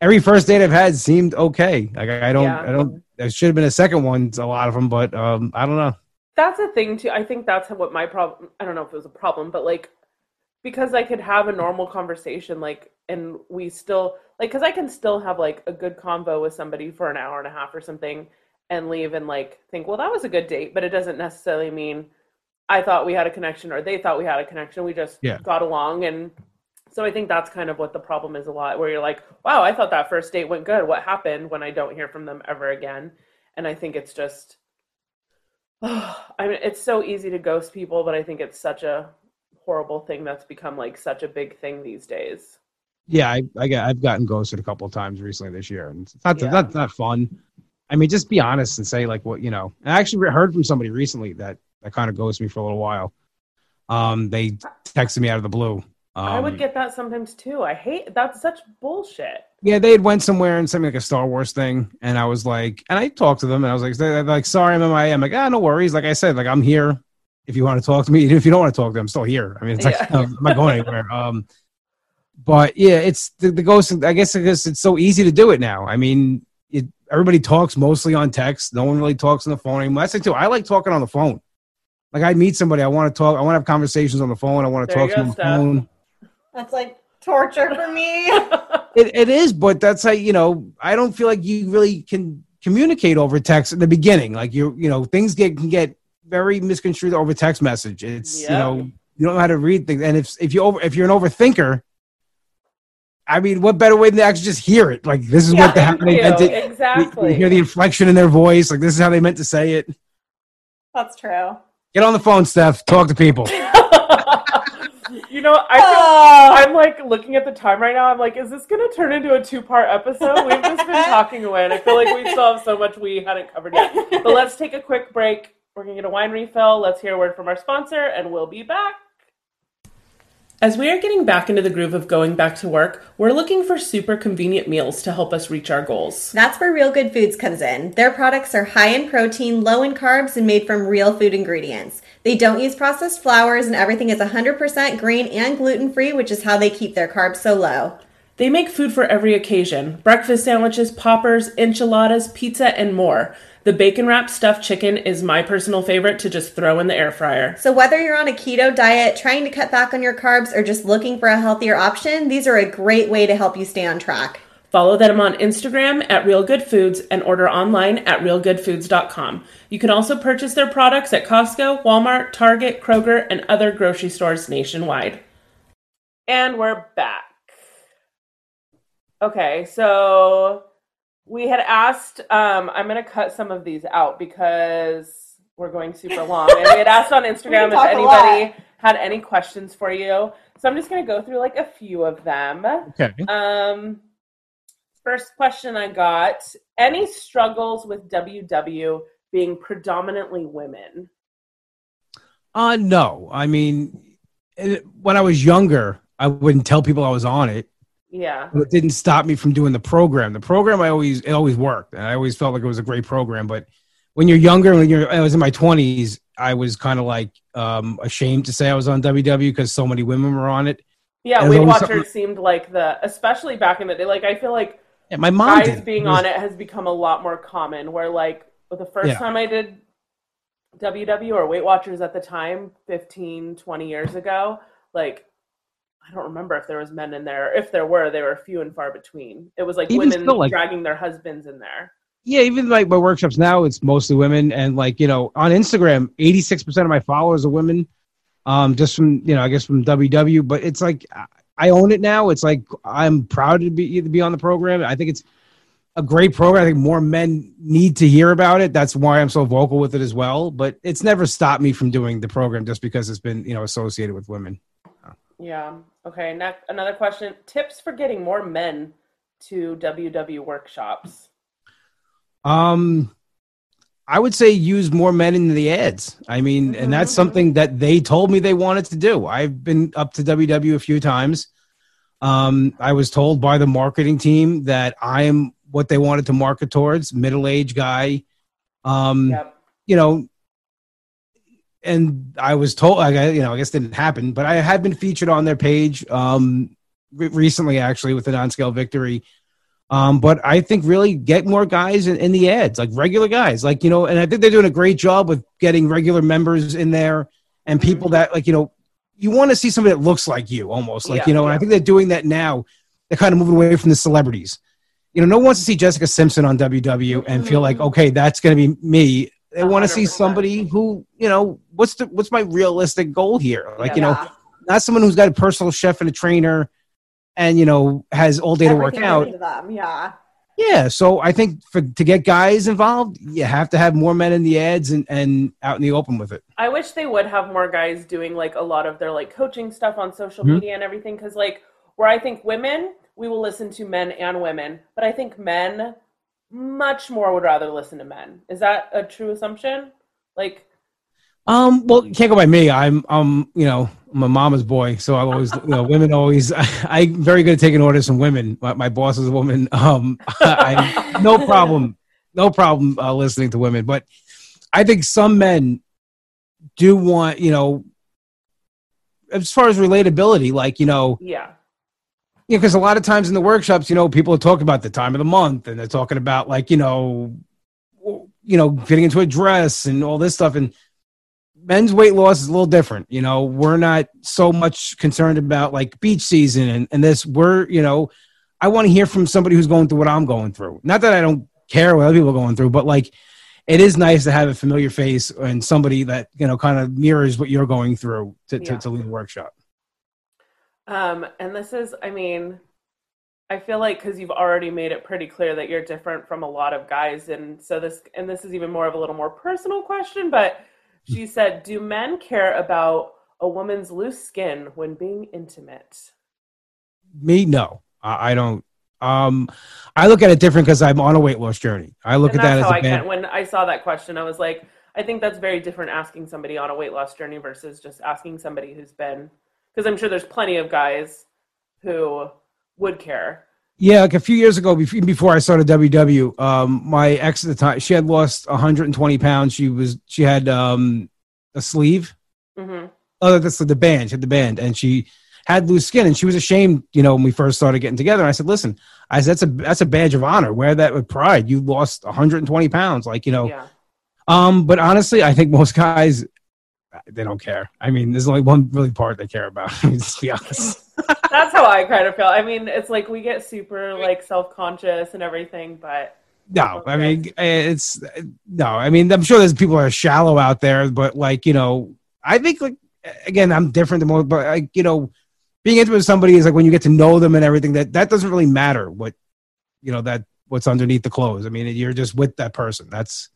every first date I've had seemed okay. Like I, I don't, Yeah. I don't. There should have been a second one. A lot of them, but um, I don't know. That's a thing too. I think that's what my problem. I don't know if it was a problem, but like because I could have a normal conversation, like, and we still like, because I can still have like a good convo with somebody for an hour and a half or something, and leave and like think, well, that was a good date, but it doesn't necessarily mean I thought we had a connection or they thought we had a connection. We just Yeah. got along, and so I think that's kind of what the problem is a lot, where you're like, wow, I thought that first date went good. What happened when I don't hear from them ever again? And I think it's just [SIGHS] I mean, it's so easy to ghost people, but I think it's such a horrible thing that's become like such a big thing these days. Yeah, I, I I've gotten ghosted a couple of times recently this year, and it's not Yeah. not not fun. I mean, just be honest and say like what you know. I actually heard from somebody recently that that kind of ghosted me for a little while. Um, they texted me out of the blue. Um, I would get that sometimes too. I hate that's such bullshit. Yeah, they had went somewhere and sent me like a Star Wars thing, and I was like, and I talked to them, and I was like, they're like, sorry, I'm MIA. I'm like, ah, no worries. Like I said, like I'm here. if you want to talk to me. [LAUGHS] If you don't want to talk to me, I'm still here. I mean, it's like Yeah. I'm not going anywhere. [LAUGHS] Um, but yeah, it's the, the ghost. I guess because it's so easy to do it now. I mean, everybody talks mostly on text. No one really talks on the phone anymore. That's it too. I like talking on the phone. Like I meet somebody, I want to talk. I want to have conversations on the phone. I want to There talk you to them on the phone. [LAUGHS] That's like torture for me. [LAUGHS] It, it is, but that's how you know. I don't feel like you really can communicate over text in the beginning. Like you, you know, things get can get very misconstrued over text message. It's you know you don't know how to read things, and if if you over if you're an overthinker, I mean, what better way than to actually just hear it? Like this is what the, how they you. meant it. [LAUGHS] You- Exactly. You hear the inflection in their voice. Like this is how they meant to say it. That's true. Get on the phone, Steph. Talk to people. [LAUGHS] you know, I feel Oh, I'm like looking at the time right now. I'm like, is this going to turn into a two part episode? We've just been [LAUGHS] talking away, and I feel like we still have so much we hadn't covered yet. But let's take a quick break. We're going to get a wine refill. Let's hear a word from our sponsor, and we'll be back. As we are getting back into the groove of going back to work, we're looking for super convenient meals to help us reach our goals. That's where Real Good Foods comes in. Their products are high in protein, low in carbs, and made from real food ingredients. They don't use processed flours, and everything is 100% grain and gluten free, which is how they keep their carbs so low. They make food for every occasion breakfast sandwiches, poppers, enchiladas, pizza, and more. The bacon wrapped stuffed chicken is my personal favorite to just throw in the air fryer. So, whether you're on a keto diet, trying to cut back on your carbs, or just looking for a healthier option, these are a great way to help you stay on track. Follow them on Instagram at Real Good Foods and order online at realgoodfoods.com. You can also purchase their products at Costco, Walmart, Target, Kroger, and other grocery stores nationwide. And we're back. Okay, so we had asked, um, I'm going to cut some of these out because we're going super long. and we had asked on [LAUGHS] Instagram if anybody had any questions for you. So I'm just going to go through like a few of them. Okay. Um, first question I got: Any struggles with WW being predominantly women? Uh no. I mean, when I was younger, I wouldn't tell people I was on it. Yeah, it didn't stop me from doing the program. The program I always it always worked, and I always felt like it was a great program. But when you're younger, when you're I was in my twenties, I was kind of like um, ashamed to say I was on WW because so many women were on it. yeah. Weight Watchers something- seemed like the, especially back in the day. Like I feel like Yeah, my mom guys did. being was- on it has become a lot more common. Where like the first Yeah. time I did WW or Weight Watchers at the time, 15, 20 years ago, like. I don't remember if there was men in there. If there were, they were few and far between. It was like Even women still, like- dragging their husbands in there. Yeah, even like my workshops now, it's mostly women, and like you know, on Instagram, eighty six percent of my followers are women. Um, just from you know, I guess from WW, but it's like I- I own it now. It's like I'm proud to be to be on the program. I think it's a great program. I think more men need to hear about it. That's why I'm so vocal with it as well. But it's never stopped me from doing the program just because it's been you know associated with women. Yeah. Okay. Next, another question: Tips for getting more men to WW workshops. Um, I would say use more men in the ads. I mean, and that's Mhm. something that they told me they wanted to do. I've been up to WW a few times. Um, I was told by the marketing team that I'm what they wanted to market towards, middle-aged guy. Um, Yep. you know, and I was told, I, you know, I guess it didn't happen, but I had been featured on their page um, re- recently, actually, with an on-scale victory. Um, but I think really get more guys in, in the ads, like regular guys, like you know, and I think they're doing a great job with getting regular members in there and people that like you know, you want to see somebody that looks like you, almost like Yeah, you know, and I think they're doing that now. They're kind of moving away from the celebrities. You know, no one wants to see Jessica Simpson on WW and feel like, Mhm. okay, that's going to be me. They want to see somebody who, you know, what's the what's my realistic goal here? Like, you know, not someone who's got a personal chef and a trainer, and you know has all day to work out. them. Yeah. Yeah, so I think for to get guys involved, you have to have more men in the ads and, and out in the open with it. I wish they would have more guys doing like a lot of their like coaching stuff on social Mhm. media and everything. Because like where I think women, we will listen to men and women, but I think men much more would rather listen to men. Is that a true assumption? Like, Um, well, you can't go by me. I'm, um, you know, I'm a mama's boy, so I always, you know, women always. [LAUGHS] I'm very good at taking orders from women. My, my boss is a woman. [LAUGHS] Um, [LAUGHS] I no problem, no problem uh, listening to women. But I think some men do want, you know, as far as relatability, like, you know, Yeah. Yeah, because a lot of times in the workshops, you know, people talk about the time of the month and they're talking about like, you know, you know, fitting into a dress and all this stuff. And men's weight loss is a little different. You know, we're not so much concerned about like beach season and, and this. We're, you know, I want to hear from somebody who's going through what I'm going through. Not that I don't care what other people are going through, but like it is nice to have a familiar face and somebody that, you know, kind of mirrors what you're going through to, Yeah. to, to lead the workshop. Um, and this is, I mean, I feel like because you've already made it pretty clear that you're different from a lot of guys, and so this, and this is even more of a little more personal question, but she said, "Do men care about a woman's loose skin when being intimate?" Me, no, I, I don't. Um, I look at it different because I'm on a weight loss journey. I look and at that as a I can. When I saw that question, I was like, I think that's very different asking somebody on a weight loss journey versus just asking somebody who's been, because I'm sure there's plenty of guys who would care. yeah. Like a few years ago, before, I started WW, um, my ex at the time, she had lost 120 pounds. She was she had um a sleeve. hmm Oh, that's the band. She had the band, and she had loose skin, and she was ashamed. You know, when we first started getting together, and I said, "Listen, I said that's a that's a badge of honor. Wear that with pride. You lost 120 pounds. Like you know, Yeah. Um, but honestly, I think most guys they don't care. I mean, there's only one really part they care about. [LAUGHS] Let's be honest. [LAUGHS] That's how I kind of feel. I mean, it's like we get super like self conscious and everything, but No, I mean eh, it's no. I mean, I'm sure there's people that are shallow out there, but like you know, I think like again, I'm different than most, but like you know, being intimate with somebody is like when you get to know them and everything. That that doesn't really matter what you know that what's underneath the clothes. I mean, you're just with that person. That's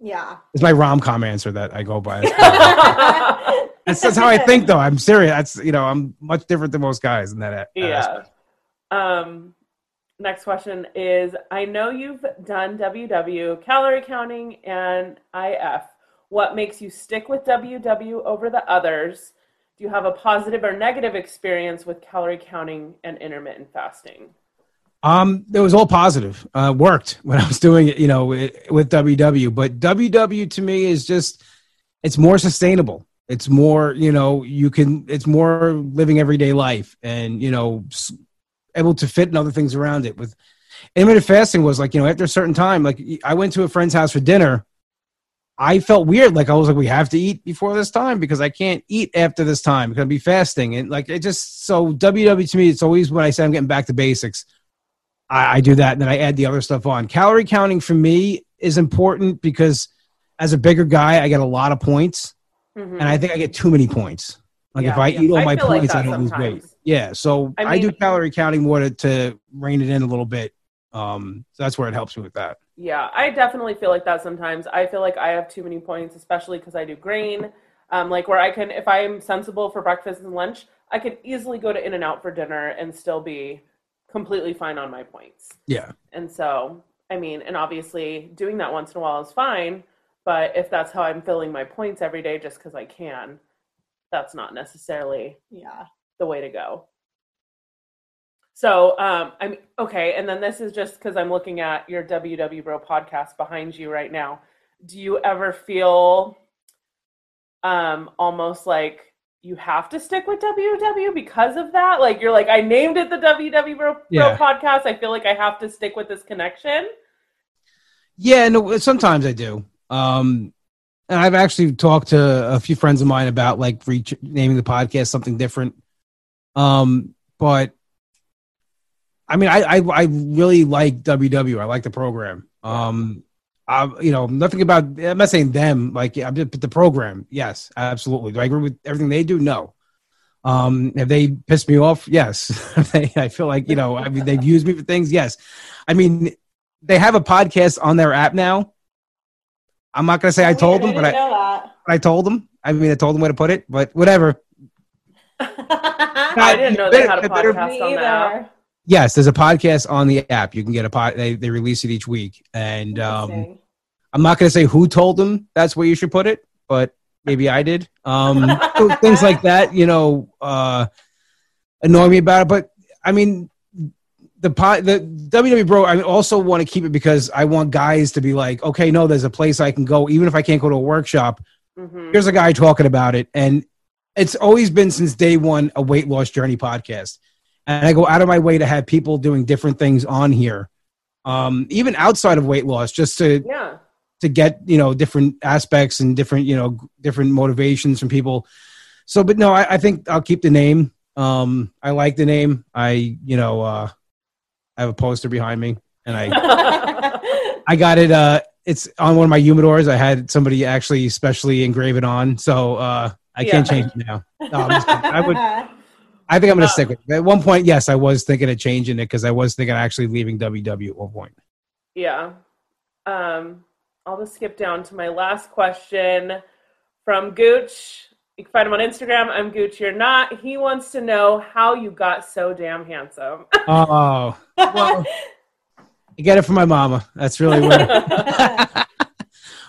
Yeah. it's my rom com answer that I go by. [LAUGHS] That's, that's how I think, though. I'm serious. That's you know, I'm much different than most guys in that. that yeah. aspect. Um, next question is: I know you've done WW, calorie counting, and IF. What makes you stick with WW over the others? Do you have a positive or negative experience with calorie counting and intermittent fasting? Um, it was all positive. Uh, worked when [LAUGHS] I was doing it, you know, with, WW. But WW to me is just, it's more sustainable. It's more, you know, you can, it's more living everyday life and, you know, able to fit and other things around it. With intermittent fasting was like, you know, after a certain time, like I went to a friend's house for dinner. I felt weird. Like I was like, we have to eat before this time because I can't eat after this time because I'll be fasting. And like, it just, so WW to me, it's always when I say I'm getting back to basics. I, I do that and then I add the other stuff on. Calorie counting for me is important because as a bigger guy, I get a lot of points Mhm. and I think I get too many points. Like if Yeah. I eat all I my feel like points, I don't lose weight. Yeah, so I I, do calorie counting more to, to rein it in a little bit. Um, so that's where it helps me with that. Yeah, I definitely feel like that sometimes. I feel like I have too many points, especially because I do Green. Um, like where I can, if I'm sensible for breakfast and lunch, I could easily go to In-N-Out for dinner and still be completely fine on my points. Yeah, And so, I mean, and obviously doing that once in a while is fine, but if that's how I'm filling my points every day just because I can, that's not necessarily Yeah. the way to go. So, um, I'm okay. And then this is just because I'm looking at your WW Bro podcast behind you right now. Do you ever feel um, almost like you have to stick with WW because of that? Like you're like, I named it the WW Bro, Bro Yeah. podcast. I feel like I have to stick with this connection. yeah. No, sometimes I do. Um, and I've actually talked to a few friends of mine about like reach, naming the podcast something different. Um, but I mean, I, I I really like WW. I like the program. Um, I, you know, nothing about. I'm not saying them. Like, yeah, but the program, yes, absolutely. Do I agree with everything they do? No. Um, have they pissed me off? Yes. [LAUGHS] They- I feel like you know. I mean, they've used me for things. Yes. I mean, they have a podcast on their app now. I'm not gonna say I told them, but I, but I told them. I mean, I told them where to put it, but whatever. [LAUGHS] I didn't know they had a better- podcast on that. Yes, there's a podcast on the app. You can get a pod. They they release it each week, and um, I'm not going to say who told them that's where you should put it, but maybe I did. Um, [LAUGHS] things like that, you know, uh, annoy me about it. But I mean, the pod, the WW Bro, I also want to keep it because I want guys to be like, okay, no, there's a place I can go, even if I can't go to a workshop. Mhm. here's a guy talking about it and it's always been since day one a weight loss journey podcast and i go out of my way to have people doing different things on here um, even outside of weight loss just to Yeah. to get you know different aspects and different you know different motivations from people so but no i, I think i'll keep the name um, i like the name i you know uh, i have a poster behind me and i [LAUGHS] I got it. Uh, it's on one of my humidors. I had somebody actually specially engrave it on, so uh, I can't change it now. No. I would. [LAUGHS] I think I'm going to stick with it. At one point, yes, I was thinking of changing it because I was thinking of actually leaving WW at one point. Yeah. Um, I'll just skip down to my last question from Gooch. You can find him on Instagram. I'm Gooch. You're not. He wants to know how you got so damn handsome. Oh, well, I get it from my mama. That's really where [LAUGHS]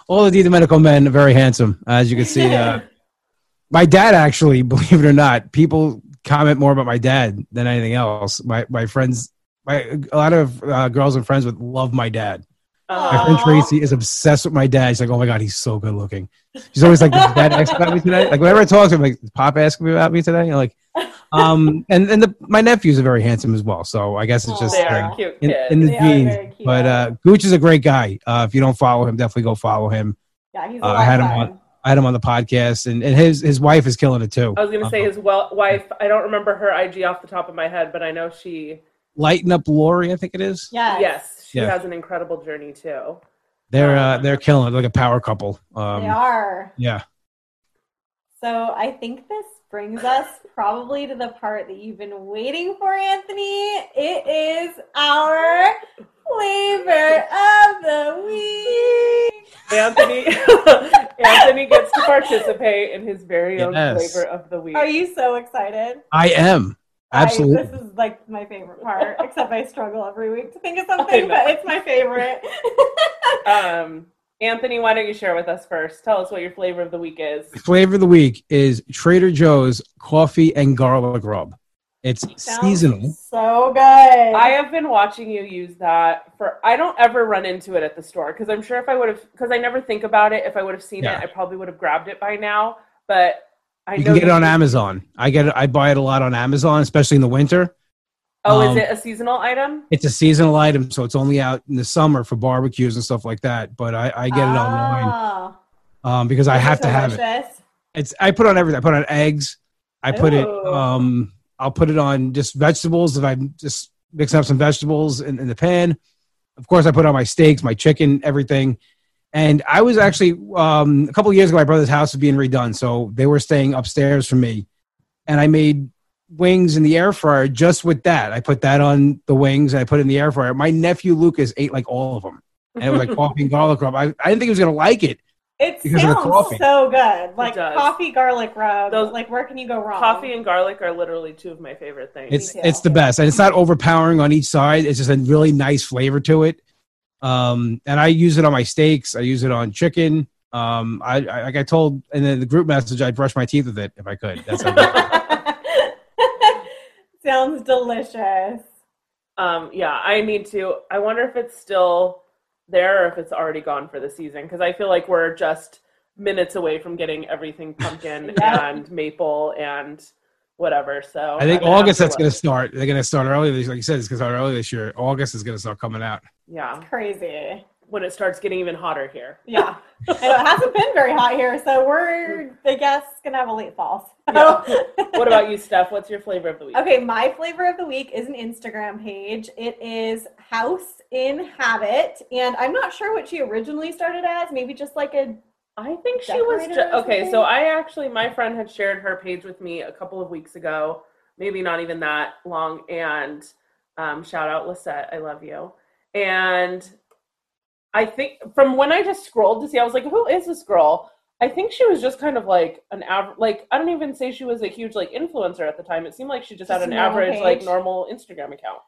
all of the medical men are very handsome, as you can see. Uh, [LAUGHS] my dad actually, believe it or not, people comment more about my dad than anything else. My my friends, my a lot of uh, girls and friends would love my dad. My friend Tracy is obsessed with my dad. She's like, "Oh my god, he's so good looking." She's always like, "Did dad ask about me today?" Like whenever I talk to him, like, "Did "Pop asking me about me today?" I'm like, um, and and the, my nephews are very handsome as well. So I guess it's just they uh, cute in, in the genes. But uh, Gooch is a great guy. Uh, if you don't follow him, definitely go follow him. Yeah, he's a Uh, I had him on- I had him on the podcast, and, and his his wife is killing it too. I was gonna say Uh, his well, wife. I don't remember her IG off the top of my head, but I know she. Lighten up Lori, I think it is. Yeah. Yes, she Yeah. has an incredible journey too. They're uh, they're killing it, like a power couple. Um, they are. yeah. So I think this brings us probably to the part that you've been waiting for, Anthony. It is our flavor of the week. Anthony, [LAUGHS] Anthony gets to participate in his very own Yes. flavor of the week. Are you so excited? I am I- absolutely. this is like my favorite part, [LAUGHS] except I struggle every week to think of something, but it's my favorite. [LAUGHS] Um, Anthony, why don't you share with us first? Tell us what your flavor of the week is. flavor of the week is Trader Joe's coffee and garlic rub. It's Sounds seasonal. So good. I have been watching you use that for. I don't ever run into it at the store because I'm sure if I would have, because I never think about it. If I would have seen Yeah. it, I probably would have grabbed it by now. But I You know can get it on Amazon. I get it. I buy it a lot on Amazon, especially in the winter. Oh, Um, is it a seasonal item? It's a seasonal item, so it's only out in the summer for barbecues and stuff like that. But I, I get it online Oh, um, because I those are have to have it. It's I put on everything. I put on eggs. I put it. Um, I'll put it on just vegetables if I'm just mixing up some vegetables in, in the pan. Of course, I put on my steaks, my chicken, everything. And I was actually um, a couple of years ago. My brother's house was being redone, so they were staying upstairs from me, and I made wings in the air fryer just with that. I put that on the wings, and I put it in the air fryer. My nephew Lucas ate like all of them, and it was like [LAUGHS] coffee and garlic rub. I, I didn't think he was gonna like it. It Because of the sounds coffee. so good. Like does. coffee garlic rub. Those- like where can you go wrong? Coffee and garlic are literally two of my favorite things. It's it's the best, and it's not overpowering on each side. It's just a really nice flavor to it. Um, and I use it on my steaks. I use it on chicken. Um, I, I like I told in the, the group message, I'd brush my teeth with it if I could. That's. [LAUGHS] Sounds delicious. Um, yeah, I need to. I wonder if it's still there or if it's already gone for the season because I feel like we're just minutes away from getting everything pumpkin [LAUGHS] Yeah. and maple and whatever. So I think I'm August that's going to start. They're going to start early. This, like you said, it's going to start early this year. August is going to start coming out. Yeah, Crazy. When it starts getting even hotter here. [LAUGHS] Yeah. It hasn't been very hot here, so we're I guess gonna have a late fall. So- What about you, Steph? What's your flavor of the week? Okay, my flavor of the week is an Instagram page. It is House of Habit, and I'm not sure what she originally started as. Maybe just like a I think she was ju- okay. So I actually, my friend had shared her page with me a couple of weeks ago, maybe not even that long. And um, shout out Lisette, I love you. And I think from when I just scrolled to see, I was like, who is this girl? I think she was just kind of like an average, like I don't even say she was a huge like influencer at the time. It seemed like she just, had an average like normal Instagram account.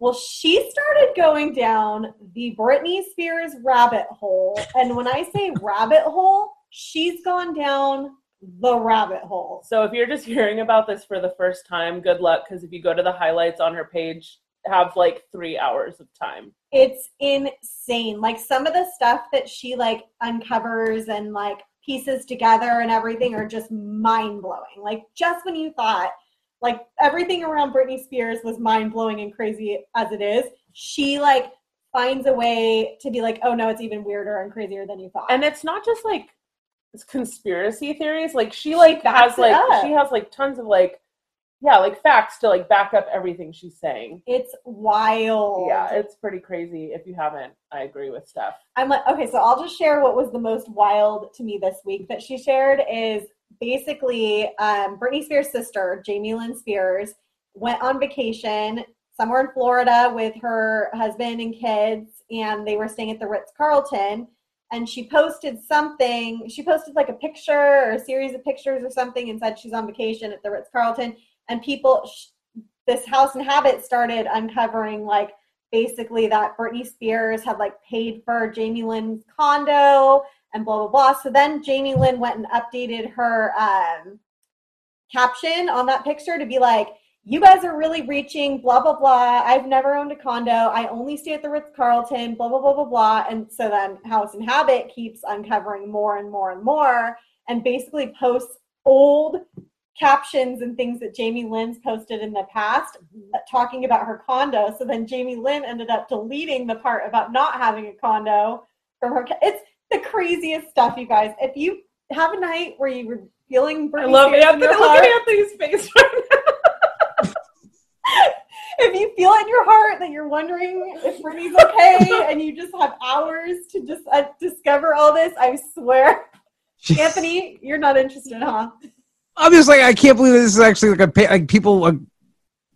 Well, she started going down the Britney Spears rabbit hole. And when I say [LAUGHS] rabbit hole, she's gone down the rabbit hole. So if you're just hearing about this for the first time, good luck because if you go to the highlights on her page, have like three hours of time. It's insane. Like some of the stuff that she like uncovers and like pieces together and everything are just mind blowing. Like just when you thought like everything around Britney Spears was mind blowing and crazy as it is, she like finds a way to be like, oh no, it's even weirder and crazier than you thought. and it's not just like it's conspiracy theories. Like she like backs has like up. she has like tons of like yeah like facts to like back up everything she's saying. it's wild. Yeah, it's pretty crazy. If you haven't, I agree with Steph. I'm like, okay, so I'll just share what was the most wild to me this week that she shared is basically um, Britney Spears' sister, Jamie Lynn Spears, went on vacation somewhere in Florida with her husband and kids, and they were staying at the Ritz Carlton. And she posted something, she posted like a picture or a series of pictures or something and said she's on vacation at the Ritz Carlton. And people, this House of Habit started uncovering like basically that Britney Spears had like paid for Jamie Lynn's condo and blah blah blah. So then Jamie Lynn went and updated her um, caption on that picture to be like, "You guys are really reaching blah blah blah. I've never owned a condo. I only stay at the Ritz Carlton. Blah blah blah blah blah." And so then House of Habit keeps uncovering more and more and more, and basically posts old captions and things that Jamie Lynn's posted in the past uh, talking about her condo. So then Jamie Lynn ended up deleting the part about not having a condo from her. It's the craziest stuff, you guys. If you have a night where you were feeling I Britney love Spears in Anthony. your Look heart, at Anthony's face right now. [LAUGHS] if you feel in your heart that you're wondering if Britney's okay [LAUGHS] and you just have hours to just uh, discover all this, I swear, Anthony, you're not interested, huh? I'm just like I can't believe this is actually like a like people are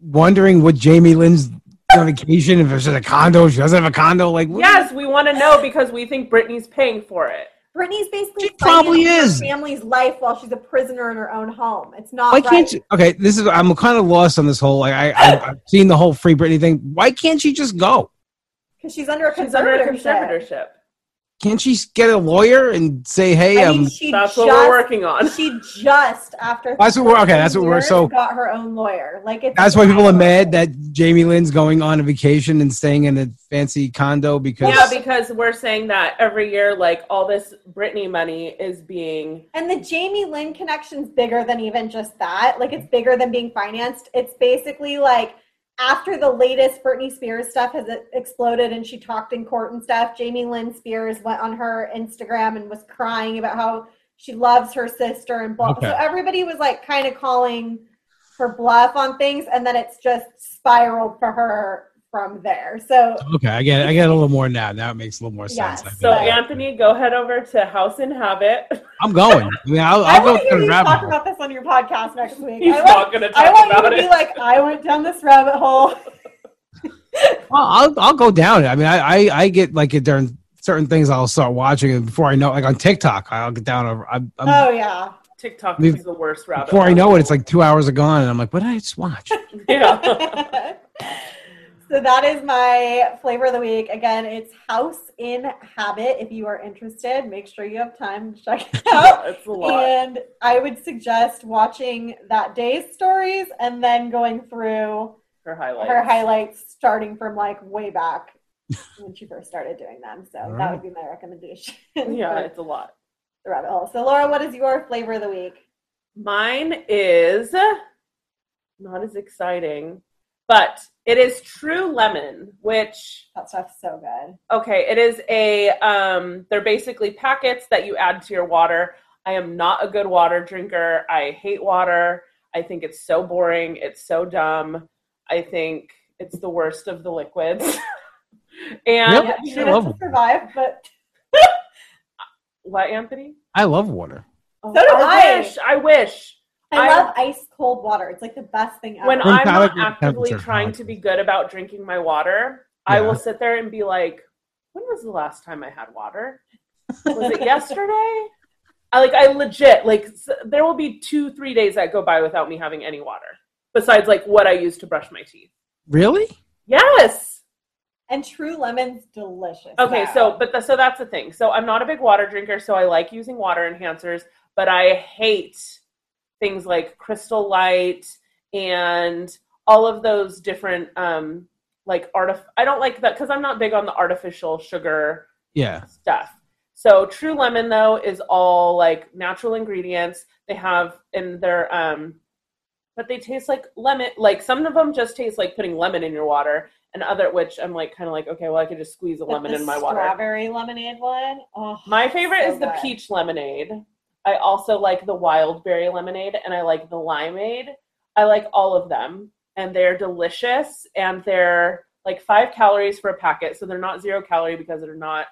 wondering what Jamie Lynn's on vacation if there's a condo. She doesn't have a condo. Like what- Yes, we want to know because we think Britney's paying for it. Britney's basically She probably is. her family's life while she's a prisoner in her own home. It's not Why right. can't you? Okay, this is I'm kind of lost on this whole. Like I, I I've seen the whole free Britney thing. Why can't she just go? Because she's under a She's under a conservatorship. Conservatorship. Can't she get a lawyer and say, "Hey, I um, mean, she That's just, what we're working on. She just after That's what we're- okay, that's what we're- so- got her own lawyer. Like it's that's why people are mad that Jamie Lynn's going on a vacation and staying in a fancy condo because Yeah, because we're saying that every year, like all this Britney money is being And the Jamie Lynn connection's bigger than even just that. Like it's bigger than being financed. It's basically like after the latest Britney Spears stuff has exploded and she talked in court and stuff, Jamie Lynn Spears went on her Instagram and was crying about how she loves her sister and blah. Okay. So everybody was like kind of calling her bluff on things and then it's just spiraled for her from there. So okay, I get it. I get a little more now. Now it makes a little more sense. I so. think. Anthony, go head over to House of Habit. I'm going. I mean, I'll, I I'll go want to hear you talk hole. about this on your podcast next [LAUGHS] week. He's I want- not going to talk I talk want you about to be it. like, I went down this rabbit hole. [LAUGHS] Well, I'll I'll go down it. I mean, I I, I get like it during certain things. I'll start watching and before I know, like on TikTok, I'll get down. over- I'm, I'm, Oh yeah. TikTok We've- is the worst rabbit. before I know it, it's like two hours are gone, and I'm like, what did I just watch? [LAUGHS] yeah. So that is my flavor of the week. Again, it's House of Habit. If you are interested, make sure you have time to check it [LAUGHS] out. it's a lot. and I would suggest watching that day's stories and then going through Her highlights. her highlights starting from like way back [LAUGHS] when she first started doing them. So All that right. would be my recommendation. [LAUGHS] Yeah, it's a lot. the rabbit hole. So Laura, what is your flavor of the week? Mine is not as exciting, but it is True Lemon, which That stuff's so good. okay, it is a um they're basically packets that you add to your water. I am not a good water drinker. I hate water. I think it's so boring. It's so dumb. I think it's the worst of the liquids. [LAUGHS] and Really? Yeah, I you should love have it. to survive, but [LAUGHS] what, Anthony? I love water. Oh, So do I. wish. I wish. I, I- love ice cold water. It's like the best thing ever. when I'm not actively trying to be good about drinking my water, I will sit there and be like, "When was the last time I had water? Was it yesterday?" [LAUGHS] I like I legit like s- there will be two three days that go by without me having any water besides like what I use to brush my teeth. Really? Yes. and True Lemon's delicious. Okay, now. so but the, so that's the thing. So I'm not a big water drinker, so I like using water enhancers, but I hate things like Crystal Light and all of those different um like artif- I don't like that cuz I'm not big on the artificial sugar Yeah. stuff. So True Lemon though is all like natural ingredients. They have in their um but they taste like lemon like some of them just taste like putting lemon in your water and other which I'm like kind of like okay, well I could just squeeze a But lemon the in my water. Strawberry lemonade one. Oh, My favorite so is the good. peach lemonade. I also like the wild berry lemonade and I like the limeade. I like all of them and they're delicious and they're like 5 calories for a packet, so they're not zero calorie because they're not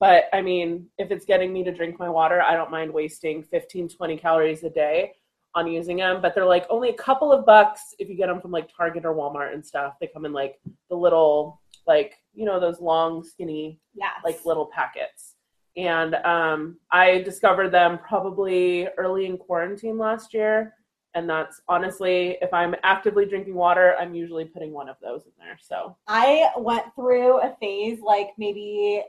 but I mean, if it's getting me to drink my water, I don't mind wasting 15 20 calories a day on using them, but they're like only a couple of bucks if you get them from like Target or Walmart and stuff. They come in like the little like, you know, those long skinny Yes. like little packets. And um, I discovered them probably early in quarantine last year. And that's honestly, if I'm actively drinking water, I'm usually putting one of those in there. So I went through a phase like maybe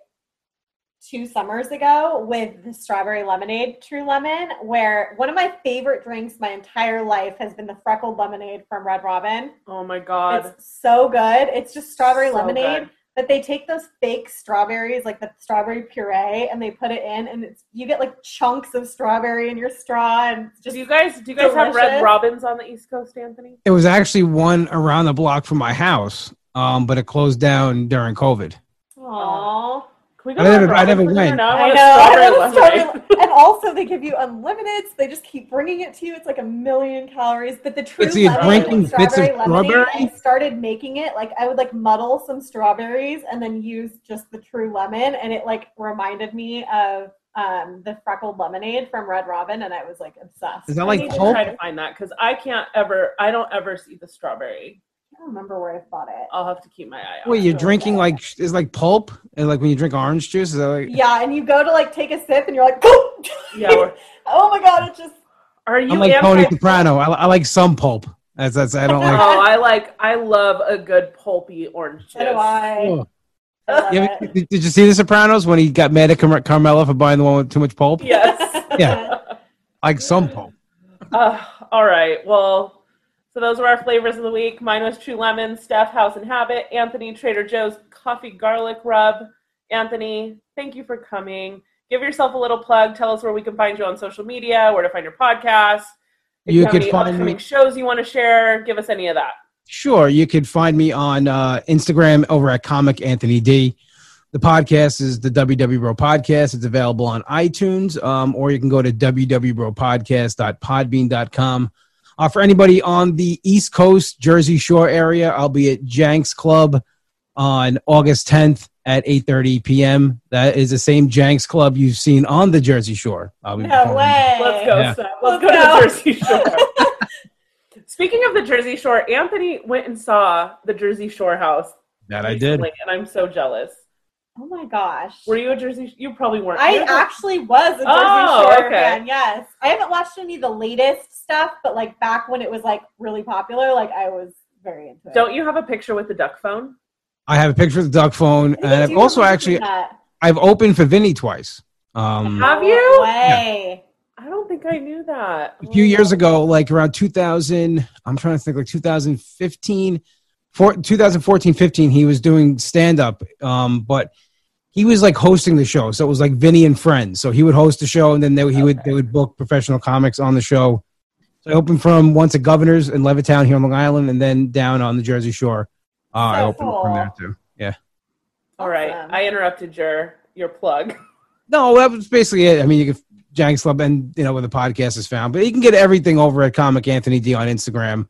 two summers ago with the strawberry lemonade True Lemon, where one of my favorite drinks my entire life has been the freckled lemonade from Red Robin. oh my god, It's so good. It's just strawberry So lemonade. good. But they take those fake strawberries, like the strawberry puree, and they put it in, and it's you get like chunks of strawberry in your straw, and just do you guys do you guys have Red. Robins on the East Coast, Anthony? It was actually one around the block from my house, um, but it closed down during COVID. Aww. Can we go I never- I never Robins for dinner went. I I know. I want a lemonade. strawberry- and also, they give you unlimited, so they just keep bringing it to you. It's like a million calories. But the true It's you're drinking with bits of strawberry lemonade. I started making it like I would like muddle some strawberries and then use just the true lemon, and it like reminded me of um the freckled lemonade from Red Robin, and I was like obsessed. Is that like I like need to try to find that because I can't ever. I don't ever see the strawberry. I don't remember where I bought it. I'll have to keep my eye out. Wait, you're drinking yeah. like is like pulp? And like when you drink orange juice? Is that like Yeah, and you go to like take a sip, and you're like, Yeah, [LAUGHS] oh my god, it just Are you I'm like anti- Tony Soprano. I, I like some pulp. That's that's I don't [LAUGHS] like. Oh, I like. I love a good pulpy orange juice. so do I. Oh. I love You did, did you see The Sopranos when he got mad at Car- Carmela for buying the one with too much pulp? Yes. Yeah. Like some [LAUGHS] pulp. Uh, all right. Well, so those were our flavors of the week. Mine was True Lemon, Steph House of Habit, Anthony Trader Joe's Coffee Garlic Rub. Anthony, thank you for coming. Give yourself a little plug. Tell us where we can find you on social media, where to find your podcast. If You have could any find upcoming me- shows you want to share, give us any of that. Sure, you could find me on uh, Instagram over at Comic Anthony D. The podcast is the WW Bro Podcast. It's available on iTunes, um, or you can go to www.bropodcast.podbean.com. Uh, for anybody on the East Coast, Jersey Shore area, I'll be at Jenks Club on August 10th at 8:30 p.m. That is the same Jenks Club you've seen on the Jersey Shore. I'll be No performing. way. Let's go, Yeah. Steph. Let's, Let's go, to the Jersey Shore. [LAUGHS] Speaking of the Jersey Shore, Anthony went and saw the Jersey Shore house. That I did. and I'm so jealous. Oh my gosh. Were you a Jersey? You probably weren't. I actually was a Jersey Oh, Shore okay. fan. Yes, I haven't watched any of the latest stuff, but like back when it was like really popular, like I was very into it. Don't you have a picture with the duck phone? I have a picture of the duck phone, I and I've also actually that. I've opened for Vinny twice. Um, Have you? Way. I don't think I knew that. a few years ago, like around 2000, I'm trying to think, like 2015, four, 2014, 15, he was doing stand up, um, but he was like hosting the show. So it was like Vinny and Friends. So he would host the show, and then they, he would they would book professional comics on the show. So I opened from once at Governors in Levittown here on Long Island, and then down on the Jersey Shore. Uh, I So opened cool. from there too. Yeah. All right, Awesome. I interrupted your your plug. No, that was basically it. I mean, you can Jenks Club and you know where the podcast is found, but you can get everything over at Comic Anthony D on Instagram.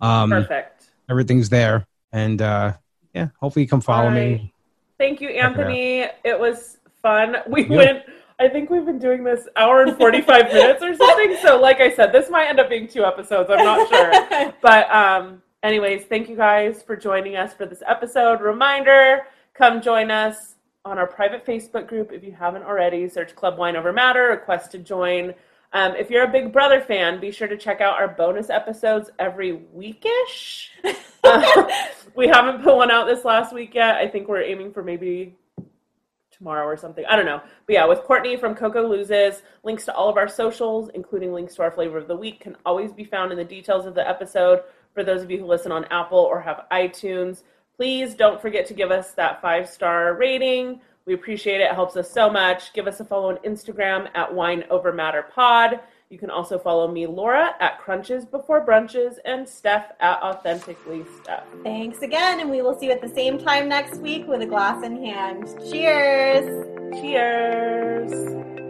Um, Perfect. everything's there, and uh, yeah, hopefully you come follow All me. Thank you, it. Anthony. It was fun. We Yeah. went. I think we've been doing this hour and forty five [LAUGHS] minutes or something. So, like I said, this might end up being two episodes. I'm not sure. [LAUGHS] But um, anyways, thank you guys for joining us for this episode. Reminder, come join us on our private Facebook group if you haven't already. Search Club Wine Over Matter, request to join. Um, if you're a Big Brother fan, be sure to check out our bonus episodes every weekish. [LAUGHS] Uh, we haven't put one out this last week yet. I think we're aiming for maybe tomorrow or something. I don't know. But yeah, with Courtney from Coco Loses, links to all of our socials, including links to our flavor of the week, can always be found in the details of the episode. For those of you who listen on Apple or have iTunes, please don't forget to give us that five star rating. We appreciate it. It helps us so much. Give us a follow on Instagram at Wine Over Matter Pod. You can also follow me, Laura, at Crunches Before Brunches, and Steph at Authentically Steph. Thanks again, and we will see you at the same time next week with a glass in hand. Cheers! Cheers!